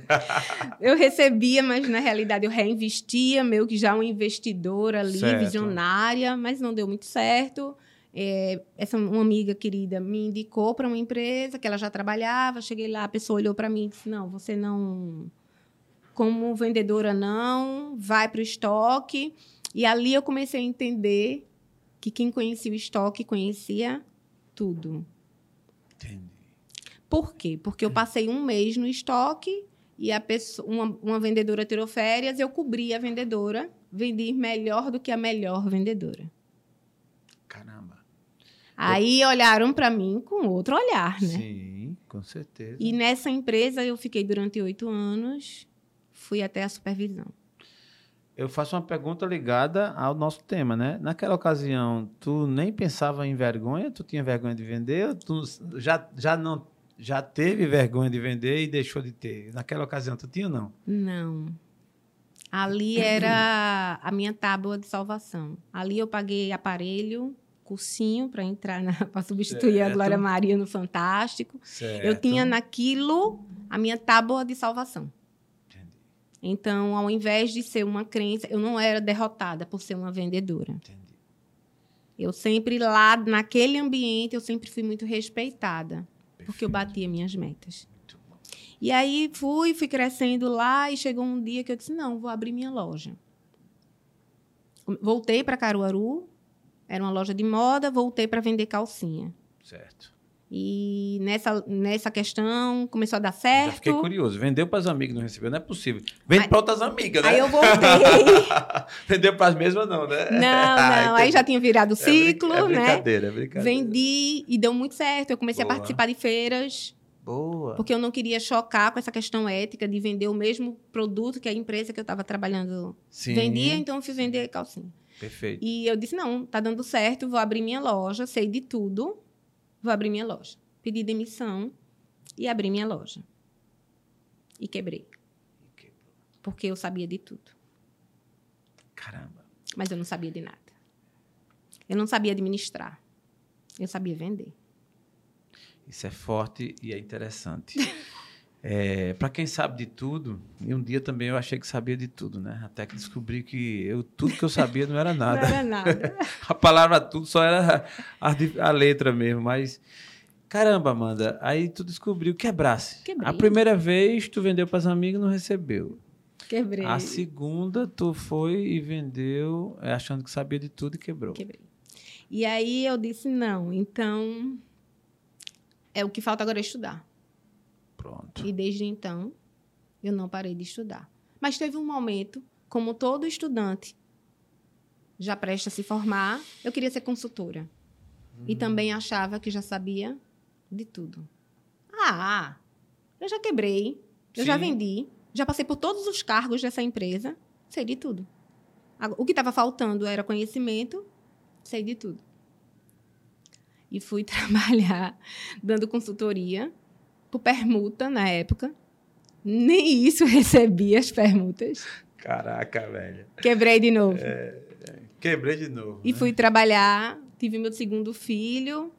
[SPEAKER 2] eu recebia, mas na realidade eu reinvestia, meio que já uma investidora ali,
[SPEAKER 1] Certo.
[SPEAKER 2] visionária, mas não deu muito certo. É, essa uma amiga querida me indicou para uma empresa que ela já trabalhava. Cheguei lá, a pessoa olhou para mim e disse: Não, você não. Como vendedora, não, vai para o estoque. E ali eu comecei a entender que quem conhecia o estoque conhecia tudo.
[SPEAKER 1] Entendi.
[SPEAKER 2] Por quê? Porque eu passei um mês no estoque e a pessoa, uma, uma vendedora tirou férias, eu cobri a vendedora, vendi melhor do que a melhor vendedora. Aí olharam para mim com outro olhar, né?
[SPEAKER 1] Sim, com certeza.
[SPEAKER 2] E nessa empresa eu fiquei durante oito anos, fui até a supervisão.
[SPEAKER 1] Eu faço uma pergunta ligada ao nosso tema, né? Naquela ocasião, tu nem pensava em vergonha? Tu tinha vergonha de vender? Tu já, já não já teve vergonha de vender e deixou de ter? Naquela ocasião, tu tinha ou não?
[SPEAKER 2] Não. Ali era a minha tábua de salvação. Ali eu paguei aparelho, cursinho para entrar (laughs) para substituir a
[SPEAKER 1] Certo.
[SPEAKER 2] Glória Maria no Fantástico.
[SPEAKER 1] Certo.
[SPEAKER 2] Eu tinha naquilo a minha tábua de salvação.
[SPEAKER 1] Entendi,
[SPEAKER 2] Então, ao invés de ser uma crença, eu não era derrotada por ser uma vendedora.
[SPEAKER 1] entendi.
[SPEAKER 2] Eu sempre lá naquele ambiente eu sempre fui muito respeitada, porque eu
[SPEAKER 1] Perfeito.
[SPEAKER 2] batia minhas metas. E aí fui, fui crescendo lá e chegou um dia que eu disse: não, vou abrir minha loja. Voltei para Caruaru, era uma loja de moda, voltei para vender calcinha.
[SPEAKER 1] Certo.
[SPEAKER 2] E nessa, nessa questão começou a dar
[SPEAKER 1] Já
[SPEAKER 2] certo.
[SPEAKER 1] fiquei curioso. Vendeu para as amigas, não recebeu? Não é possível. Vende
[SPEAKER 2] Aí-
[SPEAKER 1] para outras amigas, né?
[SPEAKER 2] Aí eu (laughs) voltei. (laughs)
[SPEAKER 1] Vendeu para as mesmas, não, né?
[SPEAKER 2] não, (laughs)
[SPEAKER 1] Ah,
[SPEAKER 2] não. Aí
[SPEAKER 1] entendi.
[SPEAKER 2] já tinha virado o
[SPEAKER 1] É brin-
[SPEAKER 2] ciclo,
[SPEAKER 1] é
[SPEAKER 2] né?
[SPEAKER 1] brincadeira, é brincadeira.
[SPEAKER 2] Vendi e deu muito certo. Eu comecei
[SPEAKER 1] Boa.
[SPEAKER 2] a participar de feiras,
[SPEAKER 1] Boa.
[SPEAKER 2] porque eu não queria chocar com essa questão ética de vender o mesmo produto que a empresa que eu estava trabalhando
[SPEAKER 1] Sim.
[SPEAKER 2] vendia, então eu fui vender calcinha.
[SPEAKER 1] Perfeito.
[SPEAKER 2] E eu disse: não, tá dando certo, vou abrir minha loja, sei de tudo, vou abrir minha loja. pedi demissão e abri minha loja. E quebrei. Porque eu sabia de tudo.
[SPEAKER 1] Caramba.
[SPEAKER 2] Mas eu não sabia de nada. Eu não sabia administrar. Eu sabia vender.
[SPEAKER 1] Isso é forte e é interessante. (laughs) É, para quem sabe de tudo, e um dia também eu achei que sabia de tudo, né? Até que descobri que eu, tudo que eu sabia não era (laughs) nada.
[SPEAKER 2] Não era nada. (laughs)
[SPEAKER 1] a palavra tudo só era a, a, letra mesmo, mas caramba, Amanda, aí tu descobriu quebrasse.
[SPEAKER 2] Quebrei.
[SPEAKER 1] A primeira vez tu vendeu para as amigas e não recebeu.
[SPEAKER 2] Quebrei.
[SPEAKER 1] A segunda tu foi e vendeu é, achando que sabia de tudo e quebrou.
[SPEAKER 2] Quebrei. E aí eu disse não, então é o que falta agora é estudar.
[SPEAKER 1] Pronto.
[SPEAKER 2] E desde então, eu não parei de estudar. Mas teve um momento, como todo estudante já presta a se formar, eu queria ser consultora. Hum. E também achava que já sabia de tudo. Ah, eu já quebrei, eu Sim. já vendi, já passei por todos os cargos dessa empresa, sei de tudo. O que estava faltando era conhecimento, sei de tudo. E fui (laughs) trabalhar dando consultoria por permuta na época. Nem isso (laughs) recebi as permutas.
[SPEAKER 1] Caraca, velho.
[SPEAKER 2] Quebrei de novo.
[SPEAKER 1] É, quebrei de novo.
[SPEAKER 2] E né? fui trabalhar, tive meu segundo filho.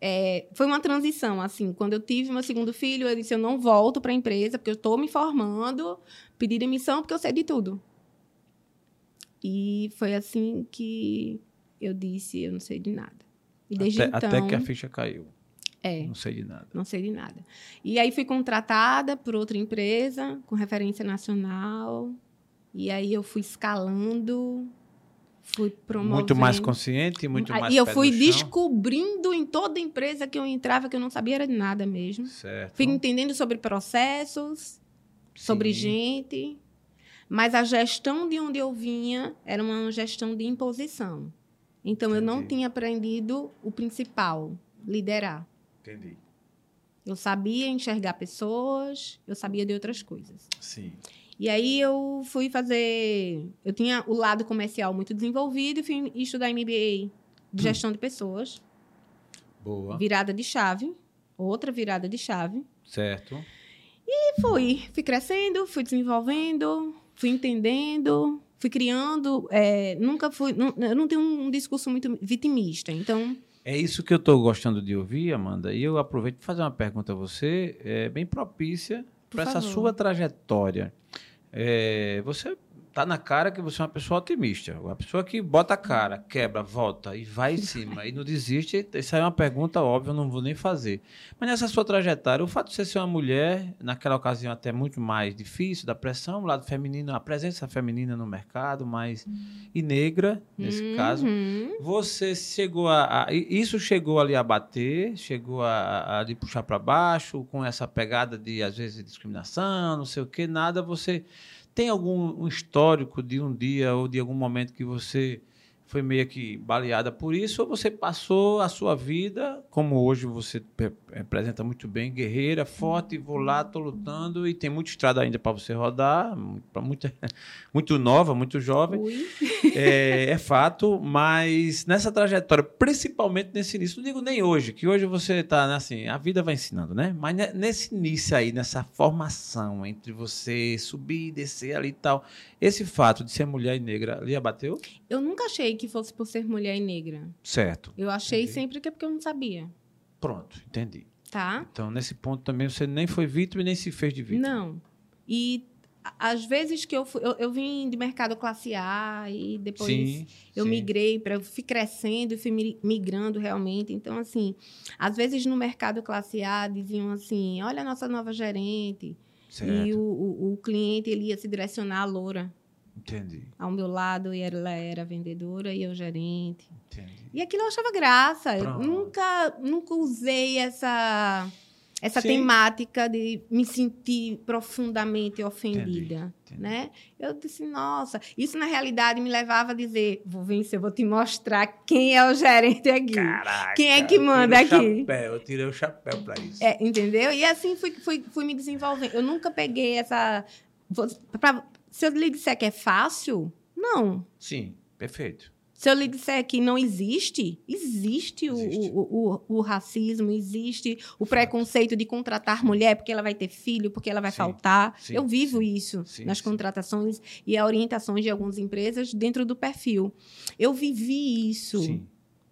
[SPEAKER 2] É, foi uma transição, assim. Quando eu tive meu segundo filho, eu disse: eu não volto para a empresa, porque eu estou me formando, pedi demissão, porque eu sei de tudo. E foi assim que eu disse: eu não sei de nada. E desde
[SPEAKER 1] até,
[SPEAKER 2] então.
[SPEAKER 1] Até que a ficha caiu.
[SPEAKER 2] É.
[SPEAKER 1] Não sei de nada.
[SPEAKER 2] Não sei de nada. E aí fui contratada por outra empresa com referência nacional. E aí eu fui escalando, fui promovendo.
[SPEAKER 1] Muito mais consciente, muito mais
[SPEAKER 2] E eu fui descobrindo em toda empresa que eu entrava que eu não sabia era de nada mesmo.
[SPEAKER 1] Certo.
[SPEAKER 2] Fui entendendo sobre processos, Sim. sobre gente. Mas a gestão de onde eu vinha era uma gestão de imposição. Então Entendi. eu não tinha aprendido o principal, liderar.
[SPEAKER 1] Entendi.
[SPEAKER 2] Eu sabia enxergar pessoas, eu sabia de outras coisas.
[SPEAKER 1] Sim.
[SPEAKER 2] E aí eu fui fazer. Eu tinha o lado comercial muito desenvolvido e fui estudar MBA de hum. gestão de pessoas.
[SPEAKER 1] Boa.
[SPEAKER 2] Virada de chave. Outra virada de chave.
[SPEAKER 1] Certo.
[SPEAKER 2] E fui. Fui crescendo, fui desenvolvendo, fui entendendo, fui criando. É, nunca fui. Não, eu não tenho um discurso muito vitimista. Então.
[SPEAKER 1] É isso que eu estou gostando de ouvir, Amanda. E eu aproveito para fazer uma pergunta a você, é, bem propícia para essa sua trajetória. É, você tá na cara que você é uma pessoa otimista. Uma pessoa que bota a cara, quebra, volta e vai em cima e não desiste. Isso aí é uma pergunta óbvia, eu não vou nem fazer. Mas nessa sua trajetória, o fato de você ser uma mulher, naquela ocasião até muito mais difícil, da pressão, o lado feminino, a presença feminina no mercado, mais e negra, nesse uhum. caso, você chegou a, a, Isso chegou ali a bater, chegou a, a, a puxar para baixo, com essa pegada de, às vezes, discriminação, não sei o que, nada, você tem algum um histórico de um dia ou de algum momento que você foi meio que baleada por isso, ou você passou a sua vida, como hoje você representa muito bem, guerreira, forte, vou lá, estou lutando e tem muita estrada ainda para você rodar, muito, (laughs) muito nova, muito jovem. É, é, fato, mas nessa trajetória, principalmente nesse início, não digo nem hoje, que hoje você está, né, assim, a vida vai ensinando, né? Mas nesse início aí, nessa formação entre você subir e descer ali e tal, esse fato de ser mulher e negra lhe abateu?
[SPEAKER 2] Eu nunca achei que fosse por ser mulher e negra.
[SPEAKER 1] Certo.
[SPEAKER 2] Eu achei entendi. sempre que é porque eu não sabia.
[SPEAKER 1] Pronto, entendi.
[SPEAKER 2] Tá?
[SPEAKER 1] Então, nesse ponto também você nem foi vítima e nem se fez de vítima.
[SPEAKER 2] Não. E às vezes que eu fui, eu, eu vim de mercado classe A e depois sim, eu sim. migrei para fui crescendo e fui migrando realmente. Então assim, às vezes no mercado classe A diziam assim: "Olha a nossa nova gerente". Certo. E o, o, o, cliente ele ia se direcionar à loura.
[SPEAKER 1] Entendi.
[SPEAKER 2] Ao meu lado, e ela era vendedora e eu gerente.
[SPEAKER 1] Entendi.
[SPEAKER 2] E aquilo eu achava graça. Eu nunca, nunca usei essa essa Sim. temática de me sentir profundamente ofendida, entendi, entendi. né? Eu disse, nossa, isso na realidade me levava a dizer, vou vencer, vou te mostrar quem é o gerente aqui.
[SPEAKER 1] Caraca,
[SPEAKER 2] quem é que manda
[SPEAKER 1] eu
[SPEAKER 2] aqui?
[SPEAKER 1] Chapéu, eu tirei o chapéu para isso.
[SPEAKER 2] É, entendeu? E assim fui, fui, fui me desenvolvendo. Eu nunca peguei essa... se eu lhe disser que é fácil, não.
[SPEAKER 1] Sim, perfeito.
[SPEAKER 2] Se eu lhe disser que não existe, existe,
[SPEAKER 1] Existe.
[SPEAKER 2] O, o, o, o racismo, existe o preconceito de contratar mulher porque ela vai ter filho, porque ela vai
[SPEAKER 1] Sim,
[SPEAKER 2] faltar.
[SPEAKER 1] sim,
[SPEAKER 2] eu vivo
[SPEAKER 1] sim,
[SPEAKER 2] isso nas contratações e orientações de algumas empresas dentro do perfil. Eu vivi isso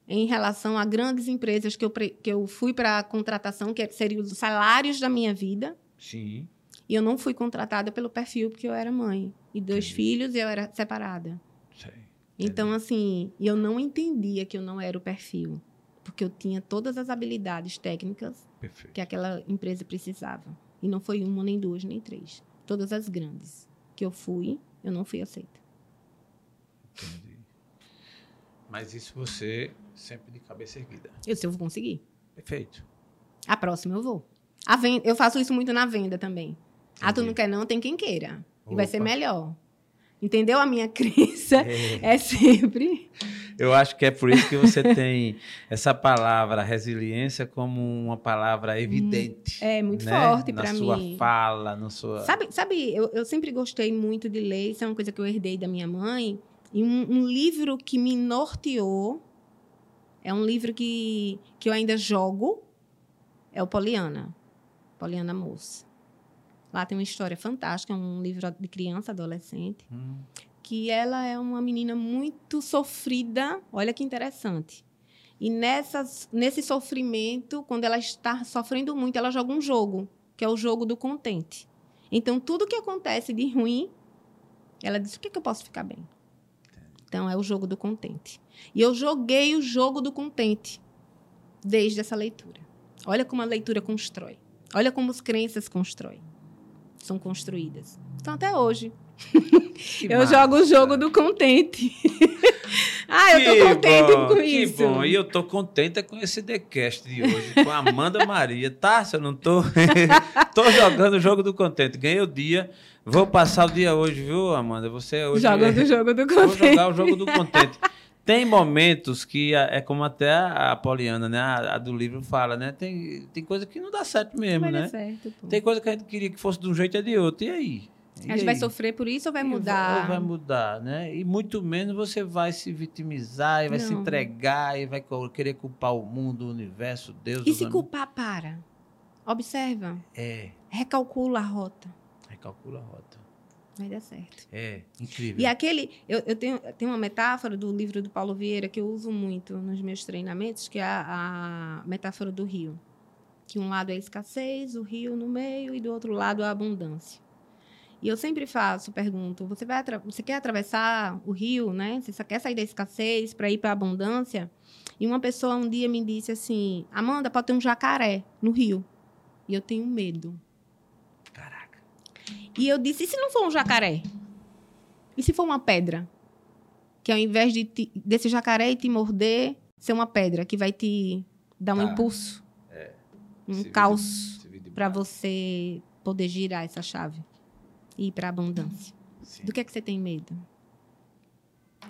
[SPEAKER 2] em relação a grandes empresas que eu, que eu fui para a contratação, que seriam os salários da minha vida.
[SPEAKER 1] Sim.
[SPEAKER 2] E eu não fui contratada pelo perfil porque eu era mãe. E dois
[SPEAKER 1] Entendi.
[SPEAKER 2] filhos e eu era separada.
[SPEAKER 1] Sei.
[SPEAKER 2] Então, assim, eu não entendia que eu não era o perfil. Porque eu tinha todas as habilidades técnicas
[SPEAKER 1] Perfeito.
[SPEAKER 2] que aquela empresa precisava. E não foi uma, nem duas, nem três. Todas as grandes que eu fui, eu não fui aceita.
[SPEAKER 1] Entendi. Mas isso você sempre de cabeça erguida.
[SPEAKER 2] Eu sei, eu vou conseguir.
[SPEAKER 1] Perfeito.
[SPEAKER 2] A próxima eu vou. A ven- Eu faço isso muito na venda também. Ah, tu não quer não? Tem quem queira. E vai ser
[SPEAKER 1] Opa.
[SPEAKER 2] melhor. Entendeu? A minha (laughs) crença
[SPEAKER 1] É.
[SPEAKER 2] é sempre...
[SPEAKER 1] Eu acho que é por isso que você tem essa palavra resiliência como uma palavra evidente.
[SPEAKER 2] É muito
[SPEAKER 1] né?
[SPEAKER 2] forte
[SPEAKER 1] Na
[SPEAKER 2] para
[SPEAKER 1] sua
[SPEAKER 2] mim.
[SPEAKER 1] fala, na sua.
[SPEAKER 2] Sabe, sabe eu, eu sempre gostei muito de ler, isso é uma coisa que eu herdei da minha mãe. E um, um livro que me norteou, é um livro que, que eu ainda jogo, é o Poliana. Poliana Moça. Lá tem uma história fantástica, é um livro de criança, adolescente,
[SPEAKER 1] Hum,
[SPEAKER 2] que ela é uma menina muito sofrida. Olha que interessante. E nessas, nesse sofrimento, quando ela está sofrendo muito, ela joga um jogo, que é o jogo do contente. Então, tudo que acontece de ruim, ela diz: o que, que eu posso ficar bem? Então, é o jogo do contente. E eu joguei o jogo do contente desde essa leitura. Olha como a leitura constrói. Olha como as crenças constroem. São construídas. Então, até hoje,
[SPEAKER 1] que
[SPEAKER 2] eu
[SPEAKER 1] massa.
[SPEAKER 2] jogo o jogo do contente. (laughs) ah, eu tô
[SPEAKER 1] Que
[SPEAKER 2] contente
[SPEAKER 1] bom,
[SPEAKER 2] com
[SPEAKER 1] que
[SPEAKER 2] isso.
[SPEAKER 1] bom. E eu tô contente com esse decast de hoje, com a Amanda Maria. Tá, se eu não tô. (laughs) tô jogando o jogo do contente. Ganhei o dia. Vou passar o dia hoje, viu, Amanda? Você hoje.
[SPEAKER 2] Jogando o jogo do
[SPEAKER 1] Vou
[SPEAKER 2] contente.
[SPEAKER 1] jogar o jogo do contente. Tem momentos que é como até a Poliana, né? A, a do livro fala, né? Tem, tem coisa que não dá certo mesmo,
[SPEAKER 2] Vai
[SPEAKER 1] né?
[SPEAKER 2] certo.
[SPEAKER 1] Tem coisa que a gente queria que fosse de um jeito e de outro. E aí? E
[SPEAKER 2] A gente vai
[SPEAKER 1] aí?
[SPEAKER 2] sofrer por isso ou vai mudar?
[SPEAKER 1] Ou vai mudar, né? E muito menos você vai se vitimizar e vai se
[SPEAKER 2] Não.
[SPEAKER 1] entregar e vai querer culpar o mundo, o universo, Deus.
[SPEAKER 2] E se culpar, para. Observa.
[SPEAKER 1] É,
[SPEAKER 2] Recalcula a rota.
[SPEAKER 1] recalcula a rota.
[SPEAKER 2] Vai dar certo.
[SPEAKER 1] É, incrível.
[SPEAKER 2] E aquele. Eu, eu tenho, tenho uma metáfora do livro do Paulo Vieira que eu uso muito nos meus treinamentos, que é a, a metáfora do rio. Que um lado é a escassez, o rio no meio, e do outro lado a abundância. E eu sempre faço, pergunto: você, vai você quer atravessar o rio, né? Você quer sair da escassez para ir para a abundância? E uma pessoa um dia me disse assim: Amanda, pode ter um jacaré no rio. E eu tenho medo. E eu disse: e se não for um jacaré? E se for uma pedra? Que ao invés de te- desse jacaré te morder, ser uma pedra que vai te dar um
[SPEAKER 1] Tá.
[SPEAKER 2] impulso, um
[SPEAKER 1] Se
[SPEAKER 2] caos para você poder girar essa chave e ir para a abundância.
[SPEAKER 1] Sim.
[SPEAKER 2] Do que é que você tem medo?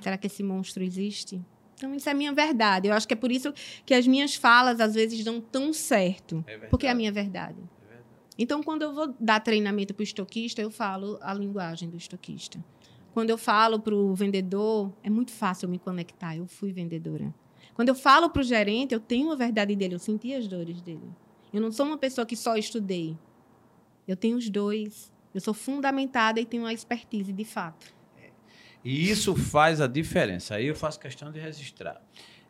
[SPEAKER 2] Será que esse monstro existe? Então, isso é a minha verdade. Eu acho que é por isso que as minhas falas às vezes dão tão certo.
[SPEAKER 1] É.
[SPEAKER 2] Porque é a minha verdade. Então, quando eu vou dar treinamento para o estoquista, eu falo a linguagem do estoquista. Quando eu falo para o vendedor, é muito fácil me conectar. Eu fui vendedora. Quando eu falo para o gerente, eu tenho a verdade dele, eu senti as dores dele. Eu não sou uma pessoa que só estudei. Eu tenho os dois. Eu sou fundamentada e tenho a expertise, de fato.
[SPEAKER 1] E isso faz a diferença. Aí eu faço questão de registrar.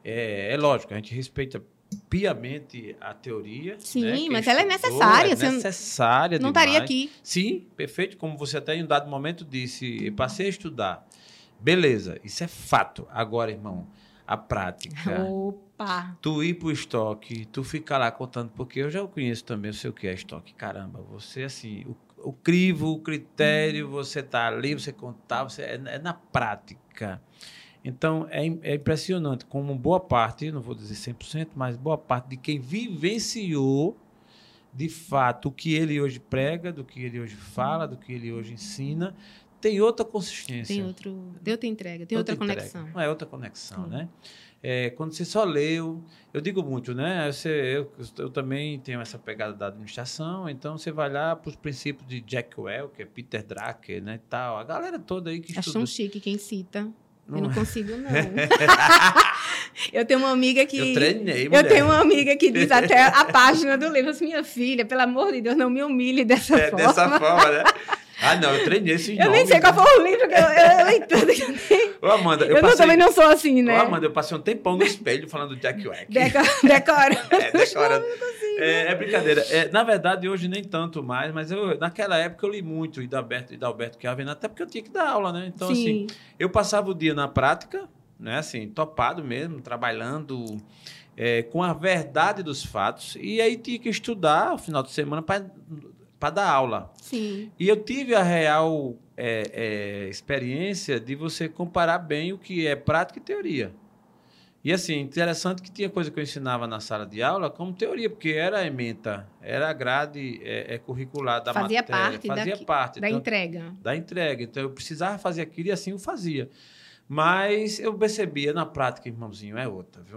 [SPEAKER 1] É, é lógico, a gente respeita piamente a teoria.
[SPEAKER 2] Sim,
[SPEAKER 1] né?
[SPEAKER 2] Mas ela é necessária,
[SPEAKER 1] É necessária
[SPEAKER 2] não
[SPEAKER 1] demais.
[SPEAKER 2] estaria aqui.
[SPEAKER 1] Sim, perfeito. Como você até em um dado momento disse, passei a estudar. Beleza, isso é fato. Agora, irmão, a prática.
[SPEAKER 2] Opa!
[SPEAKER 1] Tu ir pro estoque, tu ficar lá contando, porque eu já conheço também, eu sei o que é estoque. Caramba, você assim, o, o crivo, o critério, você tá ali, você contar, você é, é na prática. Então, é, é impressionante como boa parte, não vou dizer 100%, mas boa parte de quem vivenciou, de fato, o que ele hoje prega, do que ele hoje fala, do que ele hoje ensina, tem outra consistência.
[SPEAKER 2] Tem, outro, tem outra entrega, tem outra,
[SPEAKER 1] entrega.
[SPEAKER 2] conexão.
[SPEAKER 1] Não é outra conexão,
[SPEAKER 2] Sim.
[SPEAKER 1] né? É, quando você só leu, eu digo muito, né? Você, eu, eu também tenho essa pegada da administração, então você vai lá para os princípios de Jack Welch, Peter Drucker, né, tal, a galera toda aí que
[SPEAKER 2] Acho
[SPEAKER 1] estuda.
[SPEAKER 2] chique quem cita. Eu não consigo, não. (laughs) eu tenho uma amiga que.
[SPEAKER 1] Eu treinei, mulher.
[SPEAKER 2] Eu tenho uma amiga que diz (laughs) até a página do livro assim, minha filha, pelo amor de Deus, não me humilhe dessa
[SPEAKER 1] É,
[SPEAKER 2] forma.
[SPEAKER 1] dessa forma, né? Ah, não, eu treinei esses
[SPEAKER 2] Eu nem
[SPEAKER 1] nomes,
[SPEAKER 2] sei qual
[SPEAKER 1] né?
[SPEAKER 2] foi o livro que eu, eu, eu leio tudo que eu. (laughs)
[SPEAKER 1] Ô, Amanda, eu,
[SPEAKER 2] Eu, não-
[SPEAKER 1] passei...
[SPEAKER 2] também não sou assim, né?
[SPEAKER 1] Ô, Amanda, eu passei um tempão no espelho falando Jack Wack.
[SPEAKER 2] Deco- Decora.
[SPEAKER 1] É, decora. É, é brincadeira. É, na verdade, hoje nem tanto mais, mas eu, naquela época eu li muito e da Alberto e da Alberto Chiavenna, até porque eu tinha que dar aula, né? Então, assim,
[SPEAKER 2] Sim.
[SPEAKER 1] eu passava o dia na prática, né? Assim, topado mesmo, trabalhando é, com a verdade dos fatos, e aí tinha que estudar no final de semana para dar aula.
[SPEAKER 2] Sim.
[SPEAKER 1] E eu tive a real é, é, experiência de você comparar bem o que é prática e teoria. E assim, interessante que tinha coisa que eu ensinava na sala de aula como teoria, porque era ementa, era grade é, é, curricular da
[SPEAKER 2] Fazia
[SPEAKER 1] matéria.
[SPEAKER 2] parte
[SPEAKER 1] fazia
[SPEAKER 2] daqui-
[SPEAKER 1] parte.
[SPEAKER 2] Da
[SPEAKER 1] Então,
[SPEAKER 2] entrega.
[SPEAKER 1] da entrega. Então eu precisava fazer aquilo e assim eu fazia. Mas eu percebia na prática, irmãozinho, é outra, viu?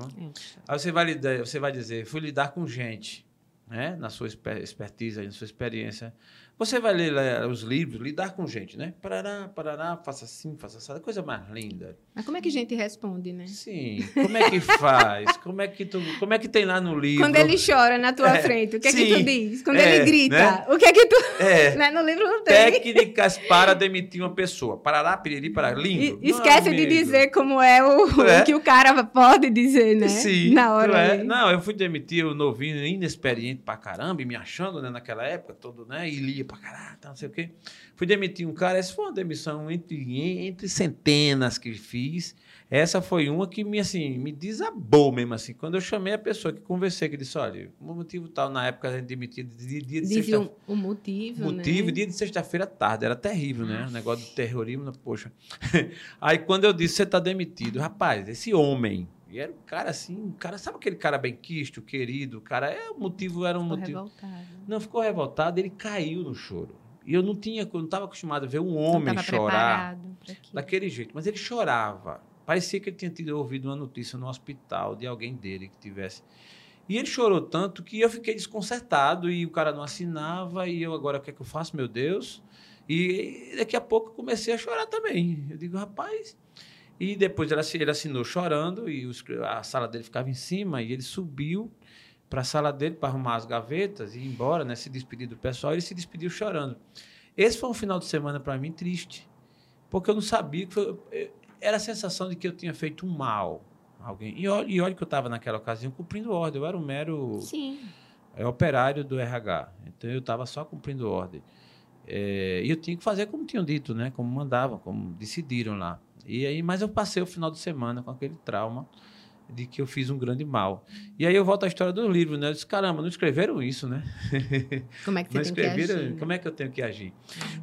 [SPEAKER 1] Aí você vai, lidar, você vai dizer, fui lidar com gente, né? Na sua exper- expertise, na sua experiência. Você vai ler eh, os livros, lidar com gente, né? Parará, parará, faça assim, faça assim, coisa mais linda.
[SPEAKER 2] Mas como é que a gente responde, né?
[SPEAKER 1] Sim, como é que faz? (laughs) Como é que, tu, como é que tem lá no livro?
[SPEAKER 2] Quando ele chora na tua
[SPEAKER 1] É,
[SPEAKER 2] frente, o que é que
[SPEAKER 1] sim.
[SPEAKER 2] tu diz? Quando
[SPEAKER 1] É,
[SPEAKER 2] ele grita,
[SPEAKER 1] né?
[SPEAKER 2] o que é que tu.
[SPEAKER 1] É, (laughs)
[SPEAKER 2] Né? No livro não tem.
[SPEAKER 1] técnicas para demitir uma pessoa. Parará, piriri, parará. Lindo.
[SPEAKER 2] E- Esquece
[SPEAKER 1] Meu
[SPEAKER 2] de dizer como é o,
[SPEAKER 1] É.
[SPEAKER 2] o que o cara pode dizer, né?
[SPEAKER 1] Sim.
[SPEAKER 2] Na hora.
[SPEAKER 1] é. Não, eu fui demitir o novinho, inexperiente pra caramba, e me achando, né, naquela época, todo, né? E lia pra caralho, tá, não sei o quê. Fui demitir um cara, essa foi uma demissão entre, entre centenas que fiz. Essa foi uma que me, assim, me desabou mesmo, assim. Quando eu chamei a pessoa que conversei, que disse, olha, o motivo tal, na época a gente demitia de dia de
[SPEAKER 2] Dizia
[SPEAKER 1] sexta
[SPEAKER 2] o, motivo,
[SPEAKER 1] motivo,
[SPEAKER 2] né?
[SPEAKER 1] dia de sexta-feira à tarde. Era terrível, né? O negócio do terrorismo, poxa. (laughs) Aí quando eu disse, você está demitido. Rapaz, esse homem. E era um cara assim, um cara, sabe aquele cara bem quisto, querido? Cara, é, o motivo era um
[SPEAKER 2] Ficou
[SPEAKER 1] motivo.
[SPEAKER 2] revoltado.
[SPEAKER 1] Não, ficou revoltado, ele caiu no choro. E eu não tinha, eu não estava acostumado a ver um homem chorar daquele jeito. Mas ele chorava. Parecia que ele tinha tido ouvido uma notícia no hospital de alguém dele que tivesse. E ele chorou tanto que eu fiquei desconcertado e o cara não assinava e eu agora o que é que eu faço, meu Deus? E daqui a pouco eu comecei a chorar também. Eu digo, rapaz. E depois ele assi- ele assinou chorando e os- a sala dele ficava em cima e ele subiu para a sala dele para arrumar as gavetas e ir embora, né, se despedir do pessoal. Ele se despediu chorando. Esse foi um final de semana para mim triste, porque eu não sabia que foi, era a sensação de que eu tinha feito um mal a alguém. E olha, e olha que eu estava naquela ocasião cumprindo ordem. Eu era um mero
[SPEAKER 2] Sim.
[SPEAKER 1] é operário do RH. Então eu estava só cumprindo ordem. É, e eu tinha que fazer como tinham dito, né? Como mandavam, como decidiram lá. E aí, mas eu passei o final de semana com aquele trauma de que eu fiz um grande mal. E aí eu volto à história do livro, né? Eu disse, caramba, não escreveram isso, né? (laughs)
[SPEAKER 2] Como é que
[SPEAKER 1] Não
[SPEAKER 2] você tem que
[SPEAKER 1] escreveram,
[SPEAKER 2] agir? né?
[SPEAKER 1] como é que eu tenho que agir?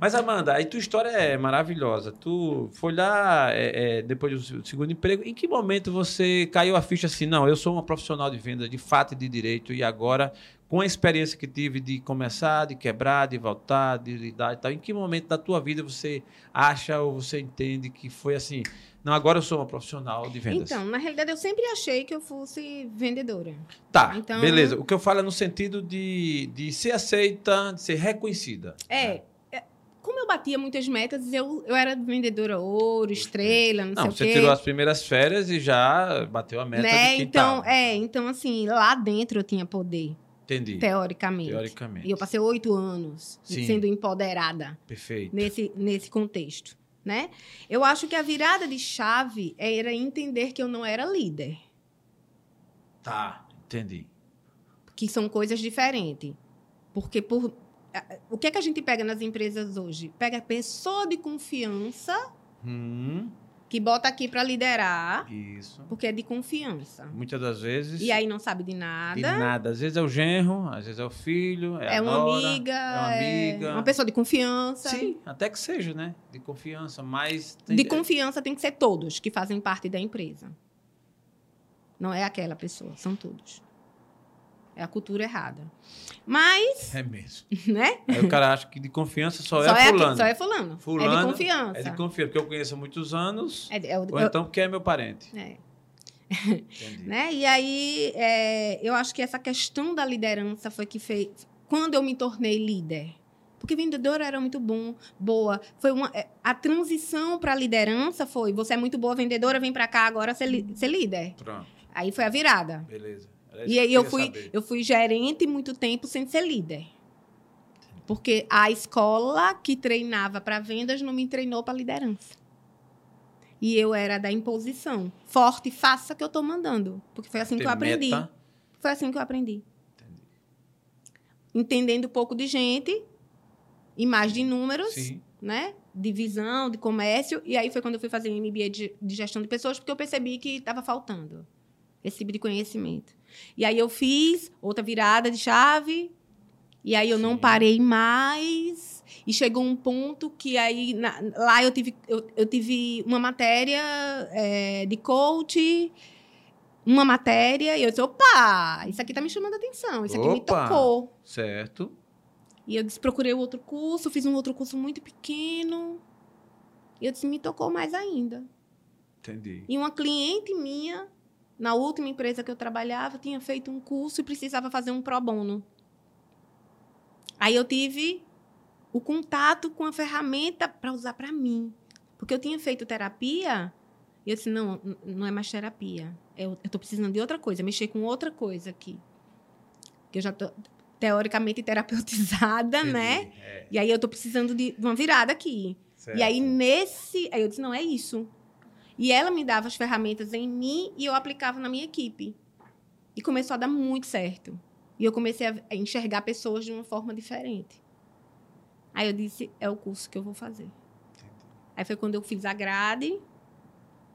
[SPEAKER 1] Mas, Amanda, aí tua história é maravilhosa. Tu foi lá é, é, depois do segundo emprego. Em que momento você caiu a ficha assim? Não, eu sou uma profissional de venda de fato e de direito, e agora, com a experiência que tive de começar, de quebrar, de voltar, de lidar e tal, em que momento da tua vida você acha ou você entende que foi assim? Não, agora eu sou uma profissional de vendas.
[SPEAKER 2] Então, na realidade, eu sempre achei que eu fosse vendedora.
[SPEAKER 1] tá,
[SPEAKER 2] então-
[SPEAKER 1] beleza. O que eu falo é no sentido de, de ser aceita, de ser reconhecida.
[SPEAKER 2] É. é, Como eu batia muitas metas, eu, eu era vendedora ouro, estrela, não,
[SPEAKER 1] Não,
[SPEAKER 2] sei
[SPEAKER 1] você
[SPEAKER 2] o quê.
[SPEAKER 1] tirou as primeiras férias e já bateu a meta
[SPEAKER 2] né?
[SPEAKER 1] de quem
[SPEAKER 2] Então,
[SPEAKER 1] tava.
[SPEAKER 2] é, então, assim, lá dentro eu tinha poder,
[SPEAKER 1] Entendi.
[SPEAKER 2] teoricamente.
[SPEAKER 1] Teoricamente.
[SPEAKER 2] E eu passei oito anos
[SPEAKER 1] Sim.
[SPEAKER 2] sendo empoderada
[SPEAKER 1] Perfeito.
[SPEAKER 2] nesse, nesse contexto, né? Eu acho que a virada de chave era entender que eu não era líder,
[SPEAKER 1] Tá, entendi.
[SPEAKER 2] que são coisas diferentes. Porque por o que é que a gente pega nas empresas hoje? Pega a pessoa de confiança
[SPEAKER 1] Hum,
[SPEAKER 2] que bota aqui para liderar,
[SPEAKER 1] isso.
[SPEAKER 2] porque é de confiança.
[SPEAKER 1] Muitas das vezes.
[SPEAKER 2] E aí não sabe de nada.
[SPEAKER 1] De nada. Às vezes é o genro, às vezes é o filho, é,
[SPEAKER 2] É uma
[SPEAKER 1] nora,
[SPEAKER 2] amiga,
[SPEAKER 1] é uma amiga.
[SPEAKER 2] uma pessoa de confiança.
[SPEAKER 1] Sim, até que seja, né? De confiança, mas. tem-
[SPEAKER 2] De confiança tem que ser todos que fazem parte da empresa. Não é aquela pessoa, são todos. É a cultura errada. Mas,
[SPEAKER 1] É mesmo. (laughs)
[SPEAKER 2] né?
[SPEAKER 1] Aí o cara acha que de confiança só,
[SPEAKER 2] Só
[SPEAKER 1] é
[SPEAKER 2] aqui-
[SPEAKER 1] fulano.
[SPEAKER 2] só é fulano.
[SPEAKER 1] Fulano
[SPEAKER 2] é de confiança.
[SPEAKER 1] É de confiança, porque eu conheço há muitos anos,
[SPEAKER 2] É de- é o-
[SPEAKER 1] ou
[SPEAKER 2] é
[SPEAKER 1] então porque é meu parente.
[SPEAKER 2] é,
[SPEAKER 1] Entendi. (laughs)
[SPEAKER 2] né? E aí, é, eu acho que essa questão da liderança foi que fez... Quando eu me tornei líder. Porque vendedora era muito bom, boa. Foi uma, é, a transição para a liderança foi: você é muito boa vendedora, vem para cá agora ser, ser líder.
[SPEAKER 1] Pronto,
[SPEAKER 2] Aí foi a virada.
[SPEAKER 1] beleza.
[SPEAKER 2] E aí
[SPEAKER 1] que
[SPEAKER 2] eu fui,
[SPEAKER 1] saber.
[SPEAKER 2] eu fui gerente muito tempo sem ser líder. Porque a escola que treinava para vendas não me treinou para liderança. E eu era da imposição. Forte, faça que eu tô mandando. Porque foi assim que
[SPEAKER 1] Ter
[SPEAKER 2] eu aprendi.
[SPEAKER 1] meta.
[SPEAKER 2] Foi assim que eu aprendi. Entendendo um pouco de gente e mais de números,
[SPEAKER 1] Sim.
[SPEAKER 2] né? De visão, de comércio. E aí foi quando eu fui fazer MBA de, de gestão de pessoas, porque eu percebi que estava faltando esse tipo de conhecimento. E aí eu fiz outra virada de chave. E aí eu não
[SPEAKER 1] Sim.
[SPEAKER 2] parei mais. E chegou um ponto que aí na- lá eu tive, eu, eu tive uma matéria é, de coach, uma matéria, e eu disse, opa, isso aqui tá me chamando a atenção, isso aqui me tocou.
[SPEAKER 1] Certo.
[SPEAKER 2] E eu disse, procurei outro curso, fiz um outro curso muito pequeno. E eu disse, me tocou mais ainda.
[SPEAKER 1] Entendi.
[SPEAKER 2] E uma cliente minha, na última empresa que eu trabalhava, tinha feito um curso e precisava fazer um pro bono. Aí eu tive o contato com a ferramenta para usar para mim. Porque eu tinha feito terapia e eu disse: não, não é mais terapia. Eu estou precisando de outra coisa, mexer com outra coisa aqui. Que eu já estou teoricamente terapeutizada,
[SPEAKER 1] Entendi.
[SPEAKER 2] né?
[SPEAKER 1] É,
[SPEAKER 2] E aí eu estou precisando de de uma virada aqui.
[SPEAKER 1] certo.
[SPEAKER 2] E aí, nesse. Aí eu disse: não, é isso. E ela me dava as ferramentas em mim e eu aplicava na minha equipe. E começou a dar muito certo. E eu comecei a enxergar pessoas de uma forma diferente. Aí eu disse: é o curso que eu vou fazer. Aí foi quando eu fiz a grade.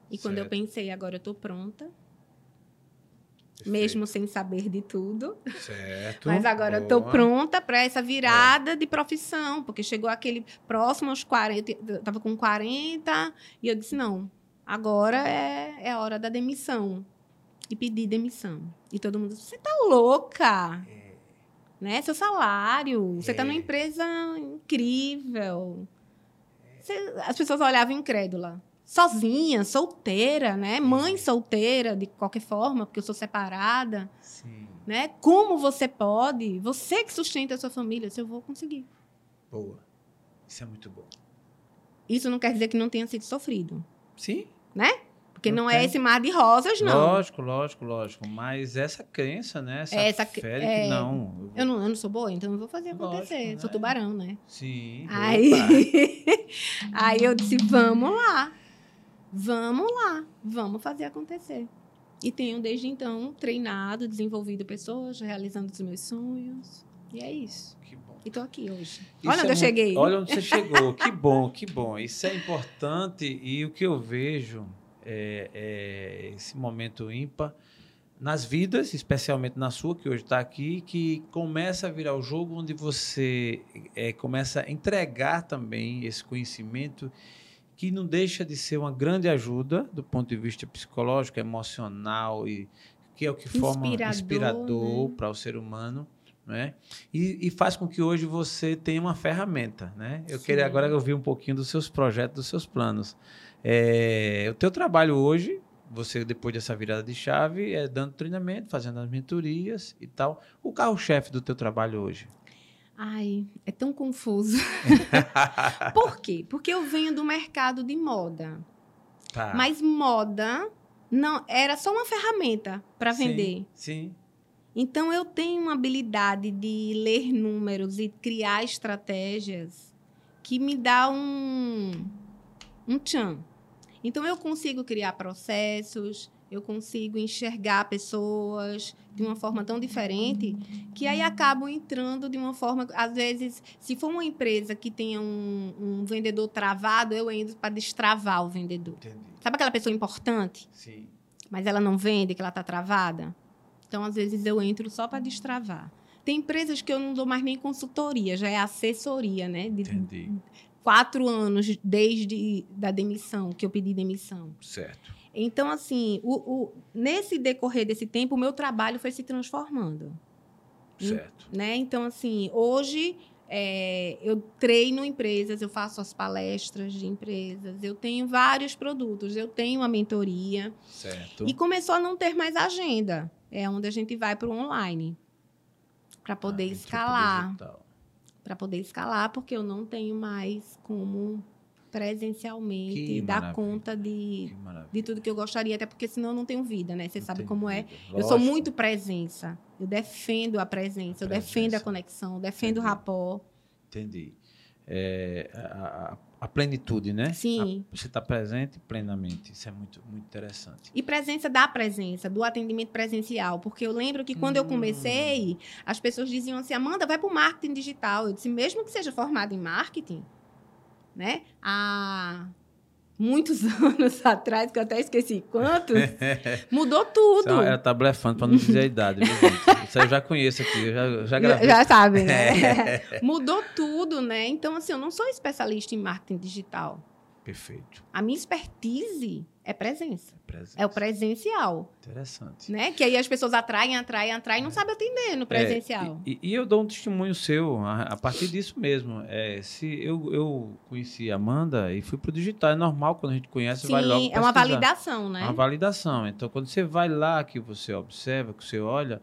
[SPEAKER 2] E quando eu
[SPEAKER 1] Certo.
[SPEAKER 2] pensei: agora eu estou pronta,
[SPEAKER 1] Perfeito.
[SPEAKER 2] mesmo sem saber de tudo.
[SPEAKER 1] Certo. (laughs)
[SPEAKER 2] Mas agora eu tô
[SPEAKER 1] Boa.
[SPEAKER 2] pronta para essa virada de profissão, porque chegou aquele próximo aos 40, eu tava com 40, e eu disse: não, agora é, é a hora da demissão. E pedi demissão. E todo mundo você tá louca? Né? Seu salário, você tá
[SPEAKER 1] É.
[SPEAKER 2] numa empresa incrível. Você- as pessoas olhavam incrédula. Sozinha, solteira, né? Mãe solteira, de qualquer forma, porque eu sou separada
[SPEAKER 1] Sim.
[SPEAKER 2] né? Como você pode? Você que sustenta a sua família, se eu vou conseguir.
[SPEAKER 1] Boa. Isso é muito bom.
[SPEAKER 2] Isso não quer dizer que não tenha sido sofrido,
[SPEAKER 1] Sim.
[SPEAKER 2] Porque
[SPEAKER 1] Não
[SPEAKER 2] não, é esse mar de rosas, não.
[SPEAKER 1] Lógico, lógico, lógico. Mas essa crença, né? Essa,
[SPEAKER 2] Essa
[SPEAKER 1] fé
[SPEAKER 2] é.
[SPEAKER 1] que não. eu vou-
[SPEAKER 2] Eu não, eu não sou boa, então eu vou fazer acontecer.
[SPEAKER 1] Lógico,
[SPEAKER 2] Sou
[SPEAKER 1] né?
[SPEAKER 2] tubarão, né?
[SPEAKER 1] Sim.
[SPEAKER 2] Aí, (laughs) aí eu disse, vamos lá. Vamos lá, vamos fazer acontecer. E tenho desde então treinado, desenvolvido pessoas, realizando os meus sonhos. E é isso.
[SPEAKER 1] Que.
[SPEAKER 2] E tô aqui hoje.
[SPEAKER 1] Isso
[SPEAKER 2] Olha onde
[SPEAKER 1] é
[SPEAKER 2] eu cheguei.
[SPEAKER 1] Olha onde você (laughs) chegou. que bom, que bom. Isso é importante e o que eu vejo é, é esse momento ímpar nas vidas, especialmente na sua, que hoje está aqui, que começa a virar o jogo onde você é, começa a entregar também esse conhecimento que não deixa de ser uma grande ajuda do ponto de vista psicológico, emocional e que é o que forma
[SPEAKER 2] Inspirador,
[SPEAKER 1] inspirador
[SPEAKER 2] né?
[SPEAKER 1] para o ser humano, né? E, e faz com que hoje você tenha uma ferramenta, né? Eu
[SPEAKER 2] Sim.
[SPEAKER 1] queria agora ouvir um pouquinho dos seus projetos, dos seus planos. É, o teu trabalho hoje, você depois dessa virada de chave, é dando treinamento, fazendo as mentorias e tal. O carro-chefe do teu trabalho hoje?
[SPEAKER 2] Ai, é tão confuso. (laughs) Por quê? Porque eu venho do mercado de moda.
[SPEAKER 1] Tá.
[SPEAKER 2] Mas moda não era só uma ferramenta para vender.
[SPEAKER 1] Sim.
[SPEAKER 2] Então eu tenho uma habilidade de ler números e criar estratégias que me dá um um tchan. Então eu consigo criar processos, eu consigo enxergar pessoas de uma forma tão diferente que aí acabam entrando de uma forma, às vezes, se for uma empresa que tenha um, um vendedor travado, eu entro para destravar o vendedor.
[SPEAKER 1] Entendi.
[SPEAKER 2] Sabe aquela pessoa importante?
[SPEAKER 1] Sim.
[SPEAKER 2] mas ela não vende, que ela está travada. Então, às vezes, eu entro só para destravar. Tem empresas que eu não dou mais nem consultoria, já é assessoria, né? De
[SPEAKER 1] Entendi.
[SPEAKER 2] quatro anos desde da demissão, que eu pedi demissão.
[SPEAKER 1] Certo.
[SPEAKER 2] Então, assim, o, o- nesse decorrer desse tempo, o meu trabalho foi se transformando.
[SPEAKER 1] Certo.
[SPEAKER 2] Né? Então, assim, hoje é, eu treino empresas, eu faço as palestras de empresas, eu tenho vários produtos, eu tenho a mentoria.
[SPEAKER 1] Certo.
[SPEAKER 2] E começou a não ter mais agenda. É onde a gente vai para o online. Para poder
[SPEAKER 1] Ah,
[SPEAKER 2] escalar. para poder escalar, porque eu não tenho mais como presencialmente
[SPEAKER 1] Que
[SPEAKER 2] dar
[SPEAKER 1] maravilha.
[SPEAKER 2] conta de, de tudo que eu gostaria, até porque senão eu não tenho vida, né? Você sabe como é. Eu sou
[SPEAKER 1] Lógico.
[SPEAKER 2] muito presença. Eu defendo a presença, eu defendo a conexão, eu defendo o
[SPEAKER 1] Entendi.
[SPEAKER 2] rapó.
[SPEAKER 1] Entendi. É, a, a- a plenitude, né?
[SPEAKER 2] Sim.
[SPEAKER 1] A- você está presente plenamente. Isso é muito, muito interessante.
[SPEAKER 2] E presença da presença, do atendimento presencial. Porque eu lembro que quando eu
[SPEAKER 1] Hum.
[SPEAKER 2] comecei, as pessoas diziam assim: Amanda, vai para o marketing digital. Eu disse: mesmo que seja formada em marketing, né? Há muitos (laughs) anos atrás, que eu até esqueci quantos, (laughs) mudou tudo.
[SPEAKER 1] Ela tá blefando para não dizer a idade? Isso aí eu já conheço aqui, eu já, já gravei.
[SPEAKER 2] Já sabe, né? (laughs) Mudou tudo, né? Então, assim, eu não sou especialista em marketing digital.
[SPEAKER 1] Perfeito.
[SPEAKER 2] A minha expertise é presença.
[SPEAKER 1] Presença.
[SPEAKER 2] É o presencial,
[SPEAKER 1] Interessante.
[SPEAKER 2] né? Que aí as pessoas atraem, atraem, atraem e não sabem atender no presencial.
[SPEAKER 1] É, e, e eu dou um testemunho seu a, a partir disso mesmo. É, se eu, eu conheci a Amanda e fui pro digital, é normal quando a gente conhece, vai logo
[SPEAKER 2] Sim, é uma validação, né?
[SPEAKER 1] Uma validação. Então, quando você vai lá, que você observa, que você olha,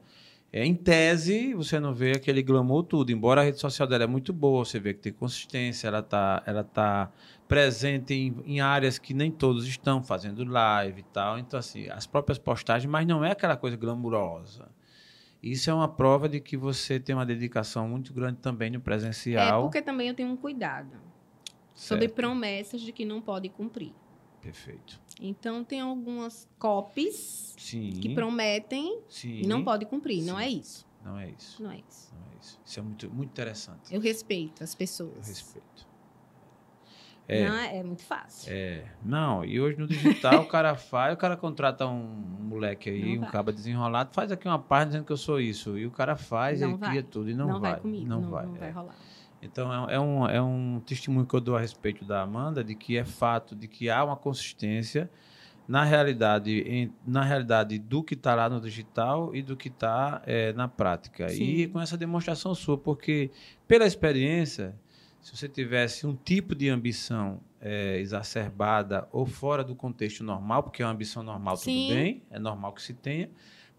[SPEAKER 1] é, em tese, você não vê aquele glamour tudo. Embora a rede social dela é muito boa, você vê que tem consistência, ela está ela tá presente em, em áreas que nem todos estão fazendo live e tal. Então, assim, as próprias postagens, mas não é aquela coisa glamurosa. Isso é uma prova de que você tem uma dedicação muito grande também no
[SPEAKER 2] É
[SPEAKER 1] presencial.
[SPEAKER 2] porque também eu tenho um cuidado sobre
[SPEAKER 1] Certo.
[SPEAKER 2] promessas de que não pode cumprir.
[SPEAKER 1] Perfeito.
[SPEAKER 2] Então, tem algumas copies
[SPEAKER 1] Sim.
[SPEAKER 2] que prometem
[SPEAKER 1] sim.
[SPEAKER 2] e não pode cumprir. Não
[SPEAKER 1] Sim.
[SPEAKER 2] é isso.
[SPEAKER 1] Não é isso.
[SPEAKER 2] Não é isso.
[SPEAKER 1] Não é isso. Isso é muito, muito interessante.
[SPEAKER 2] Eu respeito as
[SPEAKER 1] Eu
[SPEAKER 2] pessoas.
[SPEAKER 1] respeito. É.
[SPEAKER 2] Não, é muito fácil.
[SPEAKER 1] É, não, e hoje no digital o cara faz, o cara contrata um moleque aí,
[SPEAKER 2] Não
[SPEAKER 1] um
[SPEAKER 2] vai.
[SPEAKER 1] caba desenrolado, faz aqui uma página dizendo que eu sou isso. E o cara faz,
[SPEAKER 2] Não
[SPEAKER 1] ele
[SPEAKER 2] vai.
[SPEAKER 1] cria tudo e não, vai.
[SPEAKER 2] comigo.
[SPEAKER 1] Não,
[SPEAKER 2] Não,
[SPEAKER 1] vai.
[SPEAKER 2] não
[SPEAKER 1] é.
[SPEAKER 2] vai rolar.
[SPEAKER 1] Então é, é um, é um testemunho que eu dou a respeito da Amanda, de que é fato de que há uma consistência na realidade, em- na realidade do que está lá no digital e do que está na prática. E
[SPEAKER 2] Sim.
[SPEAKER 1] com essa demonstração sua, porque pela experiência, se você tivesse um tipo de ambição eh, exacerbada ou fora do contexto normal, porque é uma ambição normal,
[SPEAKER 2] Sim.
[SPEAKER 1] tudo bem, é normal que se tenha,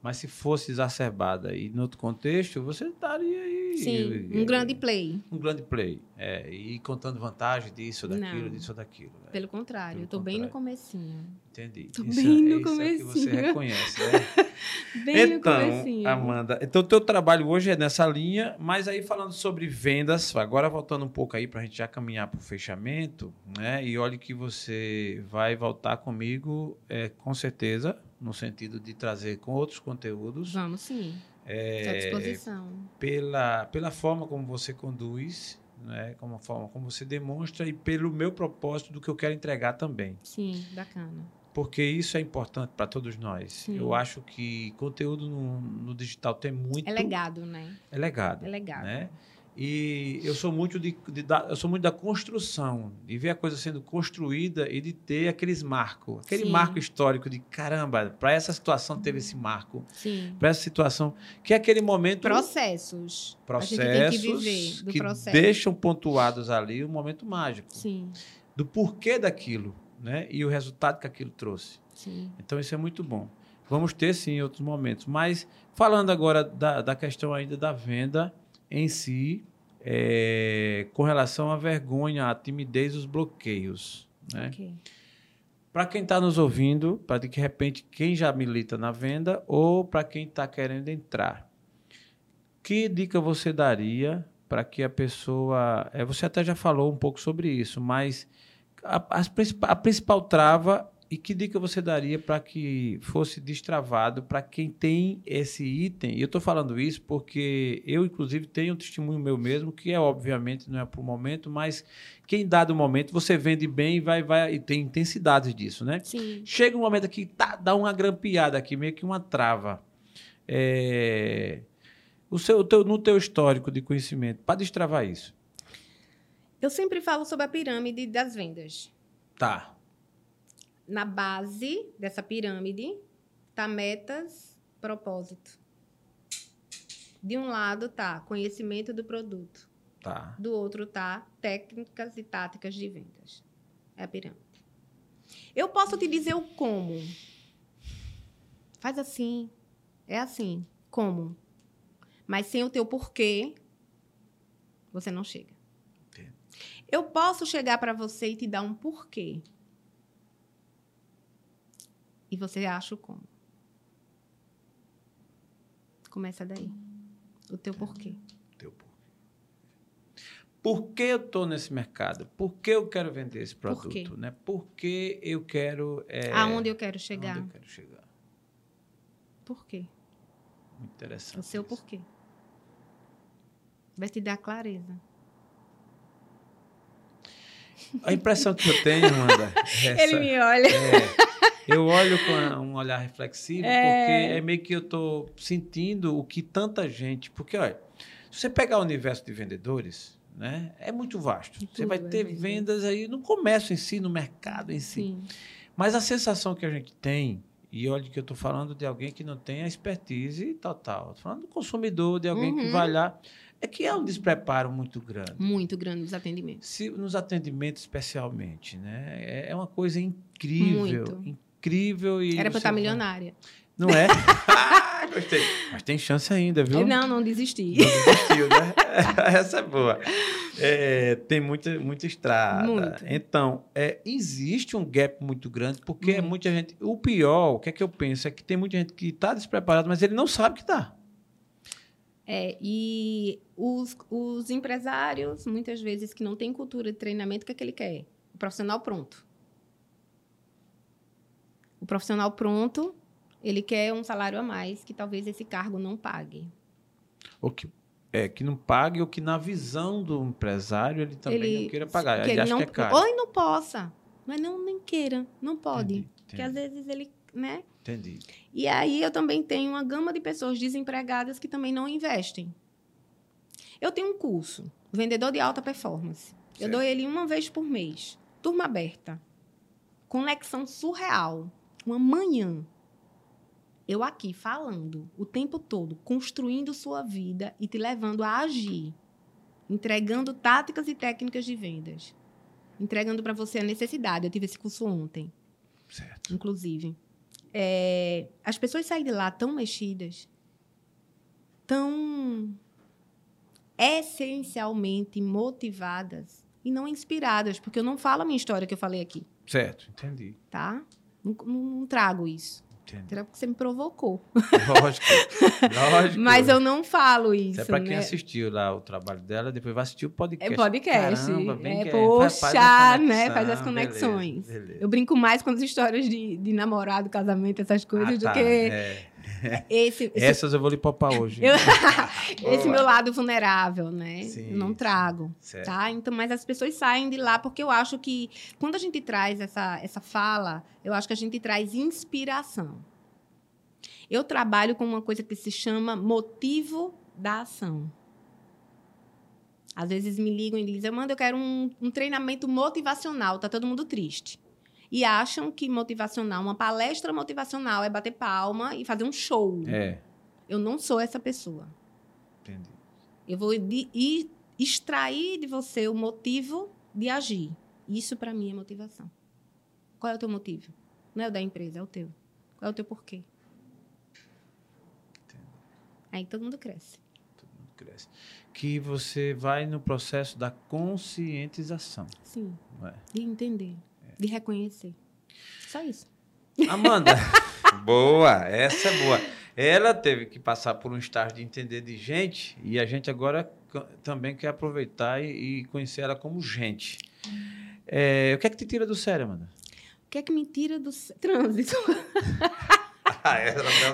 [SPEAKER 1] mas se fosse exacerbada e em outro contexto, você estaria aí.
[SPEAKER 2] Sim,
[SPEAKER 1] eh,
[SPEAKER 2] um grande play.
[SPEAKER 1] um grande play. É, e contando vantagem disso, daquilo,
[SPEAKER 2] Não.
[SPEAKER 1] disso, daquilo. né?
[SPEAKER 2] Pelo contrário, tô bem no comecinho.
[SPEAKER 1] Entendi.
[SPEAKER 2] Tô
[SPEAKER 1] isso
[SPEAKER 2] bem no
[SPEAKER 1] é, isso é que você
[SPEAKER 2] comecinho.
[SPEAKER 1] reconhece, né? (laughs)
[SPEAKER 2] Bem no
[SPEAKER 1] então,
[SPEAKER 2] comecinho.
[SPEAKER 1] Amanda, então o teu trabalho hoje é nessa linha, mas aí falando sobre vendas, agora voltando um pouco aí para a gente já caminhar para o fechamento, né? E olhe que você vai voltar comigo, é, com certeza, no sentido de trazer com outros conteúdos,
[SPEAKER 2] Vamos sim.
[SPEAKER 1] é,
[SPEAKER 2] à disposição.
[SPEAKER 1] pela, pela forma como você conduz, né? Como a forma como você demonstra e pelo meu propósito do que eu quero entregar também
[SPEAKER 2] Sim, bacana.
[SPEAKER 1] porque isso é importante para todos nós.
[SPEAKER 2] Sim.
[SPEAKER 1] Eu acho que conteúdo no, no digital tem muito.
[SPEAKER 2] É legado, né?
[SPEAKER 1] É legado.
[SPEAKER 2] É legado.
[SPEAKER 1] Né? E eu sou muito de, de da, eu sou muito da construção, de ver a coisa sendo construída e de ter aqueles marcos, aquele
[SPEAKER 2] Sim.
[SPEAKER 1] marco histórico de caramba, para essa situação teve esse marco, para essa situação que é aquele momento
[SPEAKER 2] Processos.
[SPEAKER 1] Processos
[SPEAKER 2] que
[SPEAKER 1] que
[SPEAKER 2] processo.
[SPEAKER 1] deixam pontuados ali o momento mágico
[SPEAKER 2] Sim,
[SPEAKER 1] do porquê daquilo, né? E o resultado que aquilo trouxe.
[SPEAKER 2] sim.
[SPEAKER 1] Então isso é muito bom. Vamos ter sim em outros momentos. Mas falando agora da, da questão ainda da venda em si, é, com relação à vergonha, à timidez, os bloqueios. Né?
[SPEAKER 2] Ok.
[SPEAKER 1] Para quem está nos ouvindo, para de repente quem já milita na venda ou para quem está querendo entrar, que dica você daria para que a pessoa. é, você até já falou um pouco sobre isso, mas a, principal- a principal trava e que dica você daria para que fosse destravado para quem tem esse item? E eu estou falando isso porque eu, inclusive, tenho um testemunho meu mesmo, que é obviamente não é para o momento, mas que em dado momento você vende bem e vai, vai e tem intensidades disso, né?
[SPEAKER 2] Sim.
[SPEAKER 1] Chega um momento aqui, tá, dá uma grampeada aqui, meio que uma trava. É, o seu, o teu, no teu histórico de conhecimento, para destravar isso.
[SPEAKER 2] Eu sempre falo sobre a pirâmide das vendas.
[SPEAKER 1] Tá.
[SPEAKER 2] Na base dessa pirâmide tá metas, propósito. De um lado tá conhecimento do produto,
[SPEAKER 1] Tá.
[SPEAKER 2] do outro tá técnicas e táticas de vendas. É a pirâmide. Eu posso te dizer o como. Faz assim. É assim. Como? Mas sem o teu porquê, Você não chega.
[SPEAKER 1] Entendo.
[SPEAKER 2] Eu posso chegar para você e te dar um porquê. E você acha o como. Começa daí. O teu porquê.
[SPEAKER 1] Teu porquê. Por que eu estou nesse mercado? Por que eu quero vender esse
[SPEAKER 2] Por quê?
[SPEAKER 1] produto? Né? Por que eu quero. É,
[SPEAKER 2] Aonde eu quero chegar?
[SPEAKER 1] Aonde eu quero chegar.
[SPEAKER 2] Por quê?
[SPEAKER 1] Muito interessante.
[SPEAKER 2] O seu
[SPEAKER 1] isso.
[SPEAKER 2] porquê. Vai te dar clareza.
[SPEAKER 1] A impressão que eu tenho, Amanda. é (laughs) essa.
[SPEAKER 2] Ele me olha.
[SPEAKER 1] É, eu olho com um olhar reflexivo,
[SPEAKER 2] É.
[SPEAKER 1] porque é meio que eu estou sentindo o que tanta gente. Porque, olha, se você pegar o universo de vendedores, né, é muito vasto.
[SPEAKER 2] E
[SPEAKER 1] Você vai
[SPEAKER 2] tudo é
[SPEAKER 1] ter vendas aí no comércio em si, no mercado em si.
[SPEAKER 2] Sim.
[SPEAKER 1] Mas a sensação que a gente tem, e olha que eu estou falando de alguém que não tem a expertise total, estou falando do consumidor, de alguém que
[SPEAKER 2] Uhum.
[SPEAKER 1] vai lá, é que é um despreparo muito grande.
[SPEAKER 2] Muito grande os atendimentos.
[SPEAKER 1] Se, nos atendimentos especialmente, né? É- É uma coisa incrível,
[SPEAKER 2] Muito.
[SPEAKER 1] Incrível e
[SPEAKER 2] Era para eu estar
[SPEAKER 1] vai-
[SPEAKER 2] milionária.
[SPEAKER 1] Não é? (laughs) Ah, Gostei. Mas tem chance ainda, viu?
[SPEAKER 2] Não, não desisti.
[SPEAKER 1] Não desistiu, né? (laughs) Essa é boa. É, tem muita, muita estrada.
[SPEAKER 2] Muito.
[SPEAKER 1] Então, é, existe um gap muito grande, porque muita gente. O pior, o que é que eu penso, é que tem muita gente que está despreparada, mas ele não sabe que está.
[SPEAKER 2] É, e os, os empresários, muitas vezes, que não têm cultura de treinamento, o que é que ele quer? O profissional pronto. O profissional pronto, ele quer um salário a mais que talvez esse cargo não pague.
[SPEAKER 1] Ou que, é, que não pague, ou que na visão do empresário ele também
[SPEAKER 2] ele
[SPEAKER 1] não queira pagar.
[SPEAKER 2] que
[SPEAKER 1] Ele,
[SPEAKER 2] ele
[SPEAKER 1] acha
[SPEAKER 2] não,
[SPEAKER 1] que é caro.
[SPEAKER 2] Ou ele não possa, mas não nem queira, não pode.
[SPEAKER 1] Entendi,
[SPEAKER 2] Porque às vezes ele, né?
[SPEAKER 1] entendi.
[SPEAKER 2] E aí eu também tenho uma gama de pessoas desempregadas que também não investem. Eu tenho um curso, vendedor de alta performance. Eu
[SPEAKER 1] Certo.
[SPEAKER 2] dou ele uma vez por mês. Turma aberta. Conexão surreal. Uma manhã. Eu aqui falando o tempo todo, construindo sua vida e te levando a agir. Entregando táticas e técnicas de vendas. Entregando para você a necessidade. Eu tive esse curso ontem
[SPEAKER 1] Certo.
[SPEAKER 2] inclusive. É, as pessoas saem de lá tão mexidas, tão essencialmente motivadas e não inspiradas, porque eu não falo a minha história que eu falei aqui,
[SPEAKER 1] Certo, entendi.
[SPEAKER 2] tá? Não, não- trago isso. Será porque você me provocou.
[SPEAKER 1] Lógico. Lógico.
[SPEAKER 2] Mas eu não falo isso.
[SPEAKER 1] Isso é para quem
[SPEAKER 2] né?
[SPEAKER 1] assistiu lá o trabalho dela, depois vai assistir o podcast.
[SPEAKER 2] É podcast.
[SPEAKER 1] Caramba, bem
[SPEAKER 2] é,
[SPEAKER 1] que
[SPEAKER 2] poxa,
[SPEAKER 1] faz a
[SPEAKER 2] né? Faz as conexões.
[SPEAKER 1] beleza, beleza.
[SPEAKER 2] Eu brinco mais com as histórias de, de namorado, casamento, essas coisas,
[SPEAKER 1] Ah,
[SPEAKER 2] do
[SPEAKER 1] tá,
[SPEAKER 2] que
[SPEAKER 1] é.
[SPEAKER 2] Esse, esse
[SPEAKER 1] Essas eu vou lhe poupar hoje.
[SPEAKER 2] Eu- (laughs) esse meu lado vulnerável, né?
[SPEAKER 1] Sim,
[SPEAKER 2] não trago,
[SPEAKER 1] Certo.
[SPEAKER 2] tá? Então, mas as pessoas saem de lá porque eu acho que quando a gente traz essa, essa fala, eu acho que a gente traz inspiração. Eu trabalho com uma coisa que se chama motivo da ação. Às vezes me ligam e dizem, Amanda, eu quero um, um treinamento motivacional, tá todo mundo triste. E acham que motivacional, uma palestra motivacional é bater palma e fazer um show.
[SPEAKER 1] É,
[SPEAKER 2] Eu não sou essa pessoa.
[SPEAKER 1] entendi.
[SPEAKER 2] Eu vou de- extrair de você o motivo de agir. Isso para mim é motivação. Qual é o teu motivo? Não é o da empresa, é o teu. Qual é o teu porquê? Aí todo mundo cresce.
[SPEAKER 1] Todo mundo cresce. Que você vai no processo da conscientização.
[SPEAKER 2] Sim.
[SPEAKER 1] é?
[SPEAKER 2] De entender. De reconhecer. Só isso.
[SPEAKER 1] Amanda, (laughs) boa, essa é boa. Ela teve que passar por um estágio de entender de gente e a gente agora também quer aproveitar e, e conhecer ela como gente. É, o que é que te tira do sério, Amanda?
[SPEAKER 2] O que é que me tira do trânsito? (laughs)
[SPEAKER 1] Ah,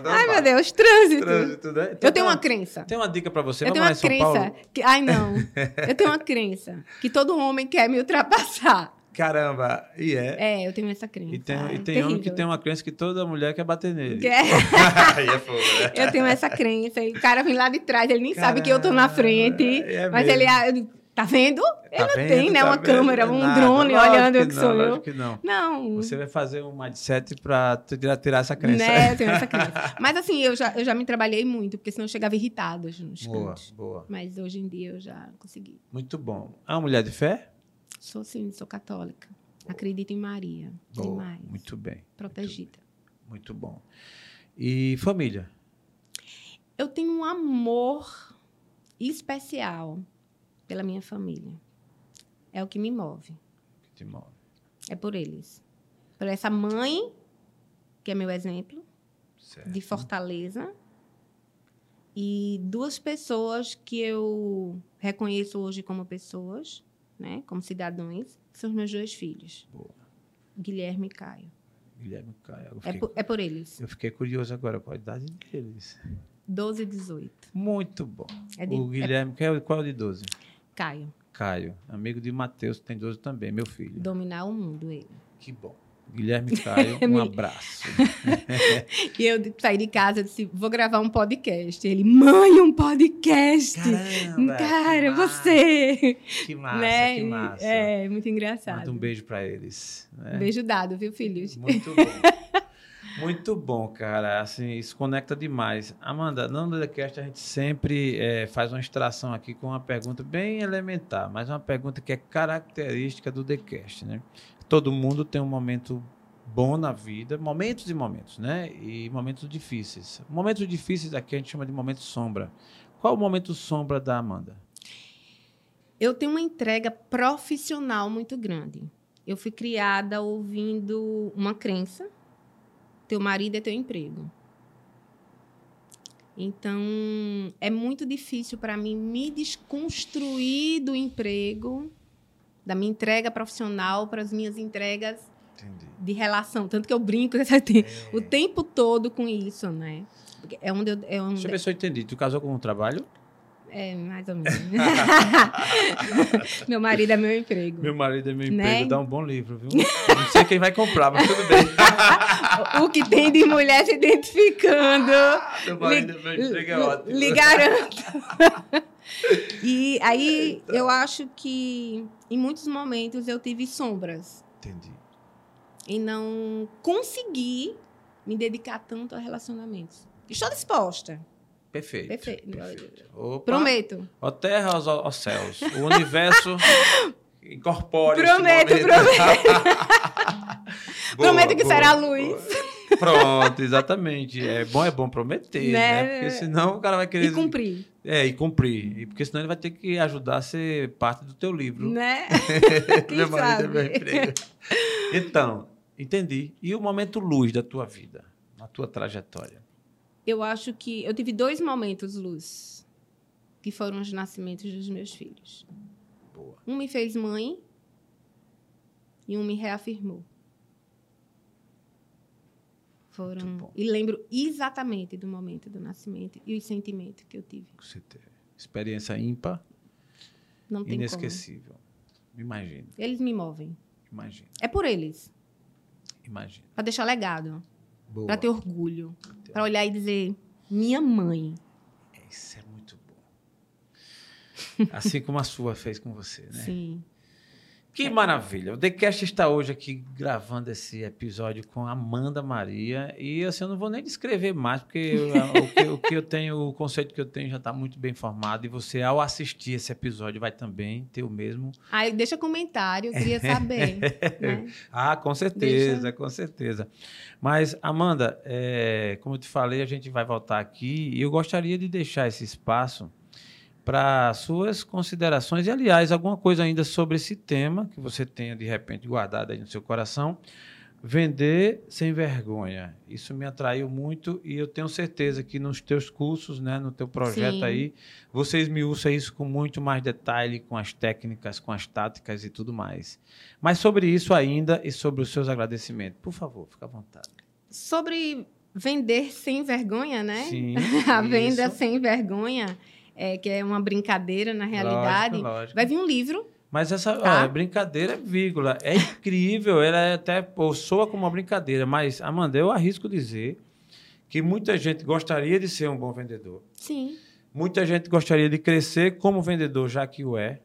[SPEAKER 1] não
[SPEAKER 2] Ai, meu Deus, trânsito.
[SPEAKER 1] Trânsito, né? Então
[SPEAKER 2] Eu tenho uma
[SPEAKER 1] uma,
[SPEAKER 2] crença.
[SPEAKER 1] tem uma dica para você.
[SPEAKER 2] Eu
[SPEAKER 1] Vamos
[SPEAKER 2] tenho uma crença. Que, ai, não. (laughs) Eu tenho uma crença que todo homem quer me ultrapassar.
[SPEAKER 1] Caramba, e é.
[SPEAKER 2] É, eu tenho essa crença.
[SPEAKER 1] E tem,
[SPEAKER 2] é
[SPEAKER 1] e tem homem que tem uma crença que toda mulher quer bater nele.
[SPEAKER 2] Que é- (laughs)
[SPEAKER 1] Aí é fogo, né?
[SPEAKER 2] Eu tenho essa crença. E o cara vem lá de trás, ele nem sabe que eu tô na
[SPEAKER 1] Caramba,
[SPEAKER 2] frente.
[SPEAKER 1] é
[SPEAKER 2] mas
[SPEAKER 1] mesmo.
[SPEAKER 2] ele. eu Tá vendo? Ele
[SPEAKER 1] Tá
[SPEAKER 2] não
[SPEAKER 1] vendo,
[SPEAKER 2] tem, né?
[SPEAKER 1] tá
[SPEAKER 2] uma
[SPEAKER 1] vendo?
[SPEAKER 2] câmera, um
[SPEAKER 1] Nada.
[SPEAKER 2] drone
[SPEAKER 1] Lógico
[SPEAKER 2] olhando
[SPEAKER 1] que
[SPEAKER 2] que
[SPEAKER 1] não,
[SPEAKER 2] sou eu.
[SPEAKER 1] lógico que não.
[SPEAKER 2] Não.
[SPEAKER 1] Você vai fazer um mindset para tirar, tirar essa crença.
[SPEAKER 2] Né, eu tenho essa crença. Mas assim, eu já, eu já me trabalhei muito, porque senão eu chegava irritada nos
[SPEAKER 1] Boa,
[SPEAKER 2] cantos.
[SPEAKER 1] boa.
[SPEAKER 2] Mas hoje em dia eu já consegui.
[SPEAKER 1] Muito bom. É uma mulher de fé?
[SPEAKER 2] Sou sim, sou católica. Acredito em Maria.
[SPEAKER 1] Boa.
[SPEAKER 2] Demais.
[SPEAKER 1] Muito bem.
[SPEAKER 2] Protegida.
[SPEAKER 1] Muito bom. E família?
[SPEAKER 2] Eu tenho um amor especial pela minha família. É o que me move.
[SPEAKER 1] Que te move.
[SPEAKER 2] É por eles. Por essa mãe, que é meu exemplo,
[SPEAKER 1] Certo.
[SPEAKER 2] de Fortaleza. E duas pessoas que eu reconheço hoje como pessoas, né? Como cidadãos, que são os meus dois filhos.
[SPEAKER 1] Boa.
[SPEAKER 2] Guilherme e Caio.
[SPEAKER 1] Guilherme Caio. Eu
[SPEAKER 2] É
[SPEAKER 1] fiquei,
[SPEAKER 2] por, é por eles.
[SPEAKER 1] eu fiquei curioso agora com a idade deles.
[SPEAKER 2] 12 e 18.
[SPEAKER 1] Muito bom.
[SPEAKER 2] É de-
[SPEAKER 1] o Guilherme, qual é o- qual é o de 12?
[SPEAKER 2] Caio.
[SPEAKER 1] Caio, amigo de Matheus, tem 12 também, meu filho.
[SPEAKER 2] Dominar o mundo, ele.
[SPEAKER 1] Que bom. Guilherme (laughs) Caio, um abraço. (laughs)
[SPEAKER 2] E eu saí de casa e disse, vou gravar um podcast. Ele, mãe, um podcast!
[SPEAKER 1] Caramba!
[SPEAKER 2] Cara,
[SPEAKER 1] que
[SPEAKER 2] você!
[SPEAKER 1] Que massa,
[SPEAKER 2] né?
[SPEAKER 1] que massa.
[SPEAKER 2] É, muito engraçado.
[SPEAKER 1] Manda um beijo pra eles. né?
[SPEAKER 2] Beijo dado, viu, filhos?
[SPEAKER 1] Muito bom. (laughs) Muito bom, cara. Assim, isso conecta demais. Amanda, no podcast a gente sempre eh, faz uma extração aqui com uma pergunta bem elementar, mas uma pergunta que é característica do TheCast, né? Todo mundo tem um momento bom na vida, momentos e momentos, né? E momentos difíceis. Momentos difíceis aqui a gente chama de momento sombra. Qual o momento sombra da Amanda?
[SPEAKER 2] Eu tenho uma entrega profissional muito grande. Eu fui criada ouvindo uma crença: teu marido é teu emprego. Então, é muito difícil para mim me desconstruir do emprego, da minha entrega profissional para as minhas entregas
[SPEAKER 1] Entendi.
[SPEAKER 2] de relação. Tanto que eu brinco (laughs) o tempo todo com isso, né? Porque É onde eu. É onde,
[SPEAKER 1] Deixa eu ver se eu entendi. Tu casou com um trabalho?
[SPEAKER 2] É, mais ou menos. (laughs) meu marido é meu emprego.
[SPEAKER 1] Meu marido é meu
[SPEAKER 2] Né?
[SPEAKER 1] emprego, dá um bom livro, viu? Não sei quem vai comprar, mas tudo bem. (laughs)
[SPEAKER 2] O que tem de mulher se identificando. (laughs)
[SPEAKER 1] Meu marido é meu emprego é ótimo.
[SPEAKER 2] Lhe garanto. e aí, eu acho que em muitos momentos eu tive sombras
[SPEAKER 1] Entendi.
[SPEAKER 2] e não consegui me dedicar tanto a relacionamentos. Estou disposta.
[SPEAKER 1] Perfeito.
[SPEAKER 2] Perfeito.
[SPEAKER 1] perfeito. Opa.
[SPEAKER 2] Prometo.
[SPEAKER 1] Ó terra, aos, aos céus. O universo (laughs) incorpore
[SPEAKER 2] Prometo,
[SPEAKER 1] momento. (laughs) Boa,
[SPEAKER 2] Prometo que
[SPEAKER 1] boa,
[SPEAKER 2] será
[SPEAKER 1] boa.
[SPEAKER 2] luz.
[SPEAKER 1] Pronto, exatamente. É bom, é bom prometer, né?
[SPEAKER 2] Né?
[SPEAKER 1] Porque senão o cara vai querer...
[SPEAKER 2] E cumprir.
[SPEAKER 1] É, e cumprir. E porque senão ele vai ter que ajudar a ser parte do teu livro.
[SPEAKER 2] Né? (laughs) Quem
[SPEAKER 1] Meu marido é meu
[SPEAKER 2] sabe?
[SPEAKER 1] emprego. Então, entendi. E o momento luz da tua vida, na tua trajetória?
[SPEAKER 2] Eu acho que eu tive dois momentos luz, que foram os nascimentos dos meus filhos.
[SPEAKER 1] Boa.
[SPEAKER 2] Um me fez mãe e um me reafirmou. Foram e lembro exatamente do momento do nascimento e os sentimentos que eu tive.
[SPEAKER 1] Você teve. Experiência ímpar,
[SPEAKER 2] Não tem
[SPEAKER 1] inesquecível.
[SPEAKER 2] Como. Eles me movem.
[SPEAKER 1] imagina,
[SPEAKER 2] É por eles,
[SPEAKER 1] imagina.
[SPEAKER 2] para deixar legado. Para ter orgulho, para olhar e dizer minha mãe.
[SPEAKER 1] Isso é muito bom. Assim como a sua fez com você, né?
[SPEAKER 2] Sim.
[SPEAKER 1] Que maravilha. O TheCast está hoje aqui gravando esse episódio com Amanda Maria. E assim, eu não vou nem descrever mais, porque o, que, o que eu tenho, o conceito que eu tenho já está muito bem formado. E você, ao assistir esse episódio, vai também ter o mesmo.
[SPEAKER 2] Aí deixa comentário, eu queria saber. (laughs) né?
[SPEAKER 1] Ah, com certeza, com certeza. Mas, Amanda, é, como eu te falei, a gente vai voltar aqui e eu gostaria de deixar esse espaço para suas considerações e, aliás, alguma coisa ainda sobre esse tema que você tenha de repente guardado aí no seu coração. Vender sem vergonha. Isso me atraiu muito e eu tenho certeza que nos teus cursos, né, no teu projeto
[SPEAKER 2] Sim.
[SPEAKER 1] aí, vocês me usam isso com muito mais detalhe, com as técnicas, com as táticas e tudo mais. Mas sobre isso ainda e sobre os seus agradecimentos, por favor, fica à vontade.
[SPEAKER 2] Sobre vender sem vergonha, né?
[SPEAKER 1] Sim, (laughs)
[SPEAKER 2] a venda sem vergonha, é, que é uma brincadeira na realidade.
[SPEAKER 1] Lógico, lógico.
[SPEAKER 2] Vai vir um livro.
[SPEAKER 1] Mas essa
[SPEAKER 2] Tá.
[SPEAKER 1] ó, brincadeira, vírgula, é incrível. Ela é até soa como uma brincadeira, mas Amanda, eu arrisco dizer que muita gente gostaria de ser um bom vendedor.
[SPEAKER 2] Sim.
[SPEAKER 1] Muita gente gostaria de crescer como vendedor, já que o é.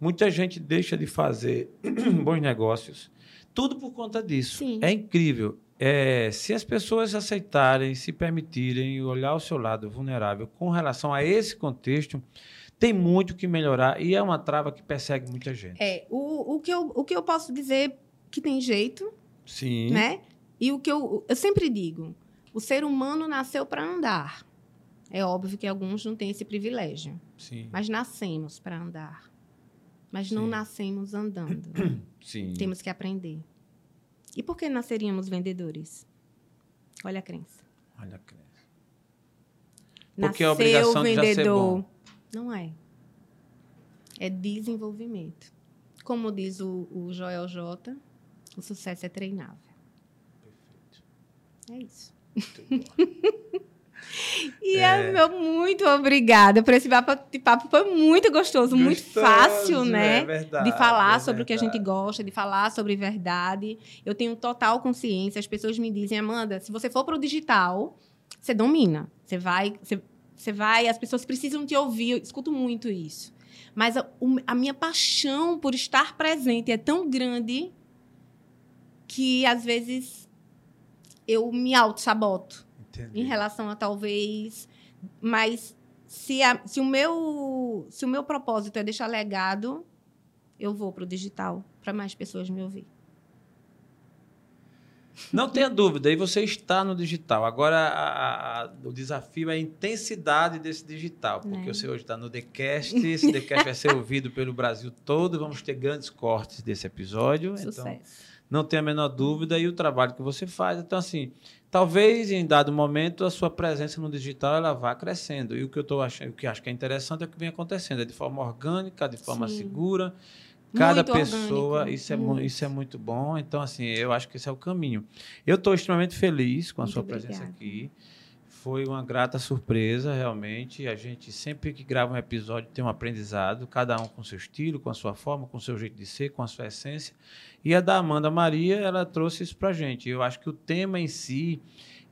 [SPEAKER 1] Muita gente deixa de fazer (clears throat) bons negócios. Tudo por conta disso.
[SPEAKER 2] Sim.
[SPEAKER 1] É incrível. É, se as pessoas aceitarem, se permitirem olhar o seu lado vulnerável com relação a esse contexto, tem muito que melhorar e é uma trava que persegue muita gente.
[SPEAKER 2] É, o, o, que eu, o que eu posso dizer que tem jeito,
[SPEAKER 1] Sim.
[SPEAKER 2] né? E o que eu, eu sempre digo, o ser humano nasceu para andar. É óbvio que alguns não têm esse privilégio,
[SPEAKER 1] Sim.
[SPEAKER 2] mas nascemos para andar. mas não
[SPEAKER 1] Sim.
[SPEAKER 2] nascemos andando.
[SPEAKER 1] Sim.
[SPEAKER 2] Temos que aprender. E por que nasceríamos vendedores? Olha a crença.
[SPEAKER 1] Olha a crença. Porque
[SPEAKER 2] Nasceu
[SPEAKER 1] a obrigação de já ser bom.
[SPEAKER 2] Não é. É desenvolvimento. Como diz o, o Joel J, o sucesso é treinável. É isso. (laughs) (laughs) E é. meu muito obrigada por esse papo. Papo foi muito gostoso, muito
[SPEAKER 1] Gostoso,
[SPEAKER 2] fácil, né?
[SPEAKER 1] é verdade,
[SPEAKER 2] de falar
[SPEAKER 1] é
[SPEAKER 2] sobre o que a gente
[SPEAKER 1] verdade.
[SPEAKER 2] gosta, de falar sobre verdade. Eu tenho total consciência. As pessoas me dizem, Amanda, se você for para o digital, você domina. Você vai, você, você vai, as pessoas precisam te ouvir. Eu escuto muito isso. Mas a, a minha paixão por estar presente é tão grande que às vezes eu me auto-saboto
[SPEAKER 1] Entendi.
[SPEAKER 2] em relação a talvez. Mas se, a- se, o meu, se o meu propósito é deixar legado, eu vou para o digital, para mais pessoas me ouvir.
[SPEAKER 1] Não tenha dúvida, e você está no digital. Agora, a- a- o desafio é a intensidade desse digital, porque
[SPEAKER 2] Né?
[SPEAKER 1] você hoje está no TheCast, esse TheCast vai ser (laughs) ouvido pelo Brasil todo, vamos ter grandes cortes desse episódio. Então,
[SPEAKER 2] Sucesso.
[SPEAKER 1] não tenha a menor dúvida, e o trabalho que você faz. Então, assim, talvez em dado momento a sua presença no digital ela vá crescendo. E o que eu estou achando, o que acho que é interessante é o que vem acontecendo, é de forma orgânica, de forma
[SPEAKER 2] Sim.
[SPEAKER 1] segura. Cada
[SPEAKER 2] Muito
[SPEAKER 1] pessoa,
[SPEAKER 2] orgânico,
[SPEAKER 1] isso é, mu-
[SPEAKER 2] muito.
[SPEAKER 1] isso é muito bom. Então, assim, eu acho que esse é o caminho. Eu estou extremamente feliz com a
[SPEAKER 2] Muito
[SPEAKER 1] sua presença
[SPEAKER 2] obrigada.
[SPEAKER 1] aqui. Foi uma grata surpresa, realmente. A gente, sempre que grava um episódio, tem um aprendizado, cada um com seu estilo, com a sua forma, com o seu jeito de ser, com a sua essência. E a da Amanda Maria, ela trouxe isso pra gente. Eu acho que o tema em si,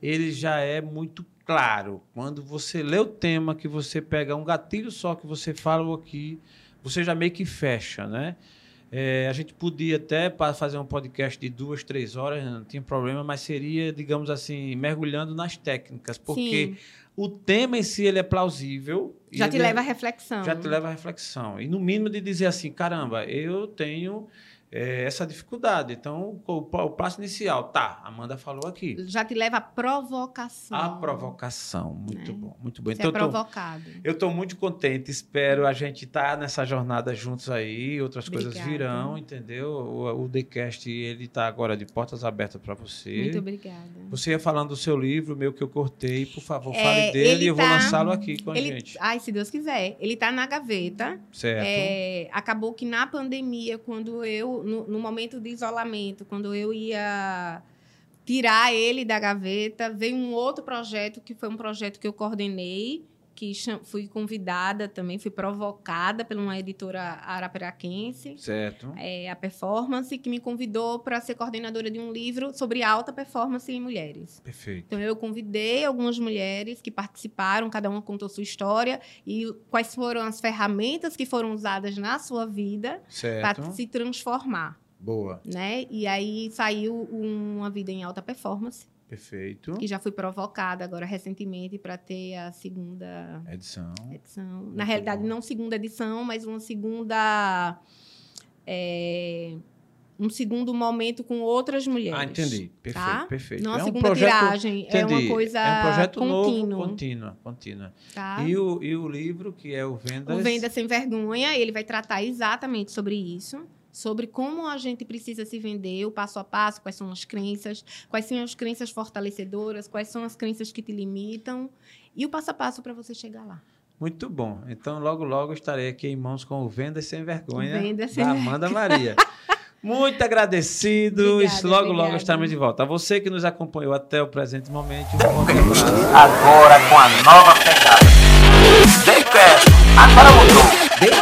[SPEAKER 1] ele já é muito claro. Quando você lê o tema, que você pega um gatilho só que você falou aqui, você já meio que fecha, né? É, a gente podia até fazer um podcast de duas, três horas, não tinha problema, mas seria, digamos assim, mergulhando nas técnicas, porque
[SPEAKER 2] Sim,
[SPEAKER 1] o tema em si ele é plausível.
[SPEAKER 2] já te
[SPEAKER 1] é-
[SPEAKER 2] leva à reflexão.
[SPEAKER 1] já te leva à reflexão. E no mínimo de dizer assim, caramba, eu tenho eh, essa dificuldade. Então, o, o passo inicial, tá, a Amanda falou aqui.
[SPEAKER 2] Já te leva à provocação.
[SPEAKER 1] A provocação, muito
[SPEAKER 2] Né?
[SPEAKER 1] bom, muito bom.
[SPEAKER 2] Você
[SPEAKER 1] Então,
[SPEAKER 2] é provocado.
[SPEAKER 1] eu estou muito contente, espero a gente estar nessa jornada juntos aí, outras coisas
[SPEAKER 2] Obrigada.
[SPEAKER 1] virão, entendeu? O, o TheCast, ele está agora de portas abertas para você.
[SPEAKER 2] Muito obrigada.
[SPEAKER 1] Você ia falando do seu livro, meu que eu cortei, por favor,
[SPEAKER 2] É,
[SPEAKER 1] fale dele
[SPEAKER 2] ele
[SPEAKER 1] e eu vou
[SPEAKER 2] tá-
[SPEAKER 1] lançá-lo aqui com a
[SPEAKER 2] Ele,
[SPEAKER 1] gente.
[SPEAKER 2] ai, se Deus quiser. Ele está na gaveta.
[SPEAKER 1] Certo?
[SPEAKER 2] É, acabou que na pandemia, quando eu, no, no momento de isolamento, quando eu ia tirar ele da gaveta, veio um outro projeto, que foi um projeto que eu coordenei, que fui convidada também, fui provocada por uma editora arapiraquense,
[SPEAKER 1] Certo.
[SPEAKER 2] é, a Performance, que me convidou para ser coordenadora de um livro sobre alta performance em mulheres.
[SPEAKER 1] Perfeito.
[SPEAKER 2] Então, eu convidei algumas mulheres que participaram, cada uma contou sua história e quais foram as ferramentas que foram usadas na sua vida para se transformar,
[SPEAKER 1] Boa.
[SPEAKER 2] né? E aí saiu uma vida em alta performance,
[SPEAKER 1] Perfeito.
[SPEAKER 2] que já fui provocada agora recentemente para ter a segunda
[SPEAKER 1] Edição.
[SPEAKER 2] edição.
[SPEAKER 1] Muito
[SPEAKER 2] Na realidade,
[SPEAKER 1] bom.
[SPEAKER 2] não segunda edição, mas uma segunda. é, um segundo momento com outras mulheres.
[SPEAKER 1] Ah, entendi. Perfeito,
[SPEAKER 2] Tá?
[SPEAKER 1] perfeito.
[SPEAKER 2] Não a
[SPEAKER 1] é um
[SPEAKER 2] segunda
[SPEAKER 1] projeto,
[SPEAKER 2] tiragem, é
[SPEAKER 1] entendi.
[SPEAKER 2] uma coisa
[SPEAKER 1] É um projeto
[SPEAKER 2] contínuo.
[SPEAKER 1] novo, contínua, contínua.
[SPEAKER 2] Tá?
[SPEAKER 1] E, o, e o livro, que é o Vendas...
[SPEAKER 2] O Venda Sem Vergonha, ele vai tratar exatamente sobre isso. Sobre como a gente precisa se vender, o passo a passo, quais são as crenças, quais são as crenças fortalecedoras, quais são as crenças que te limitam e o passo a passo para você chegar lá.
[SPEAKER 1] Muito bom. Então, logo, logo estarei aqui em mãos com o Vendas Sem Vergonha
[SPEAKER 2] Vendas Sem
[SPEAKER 1] da Amanda Maria. (laughs) Muito agradecido.
[SPEAKER 2] Obrigada,
[SPEAKER 1] logo, logo
[SPEAKER 2] obrigada.
[SPEAKER 1] estaremos de volta. A você que nos acompanhou até o presente momento, um
[SPEAKER 3] agora com a nova pegada. TheCast, agora mudou.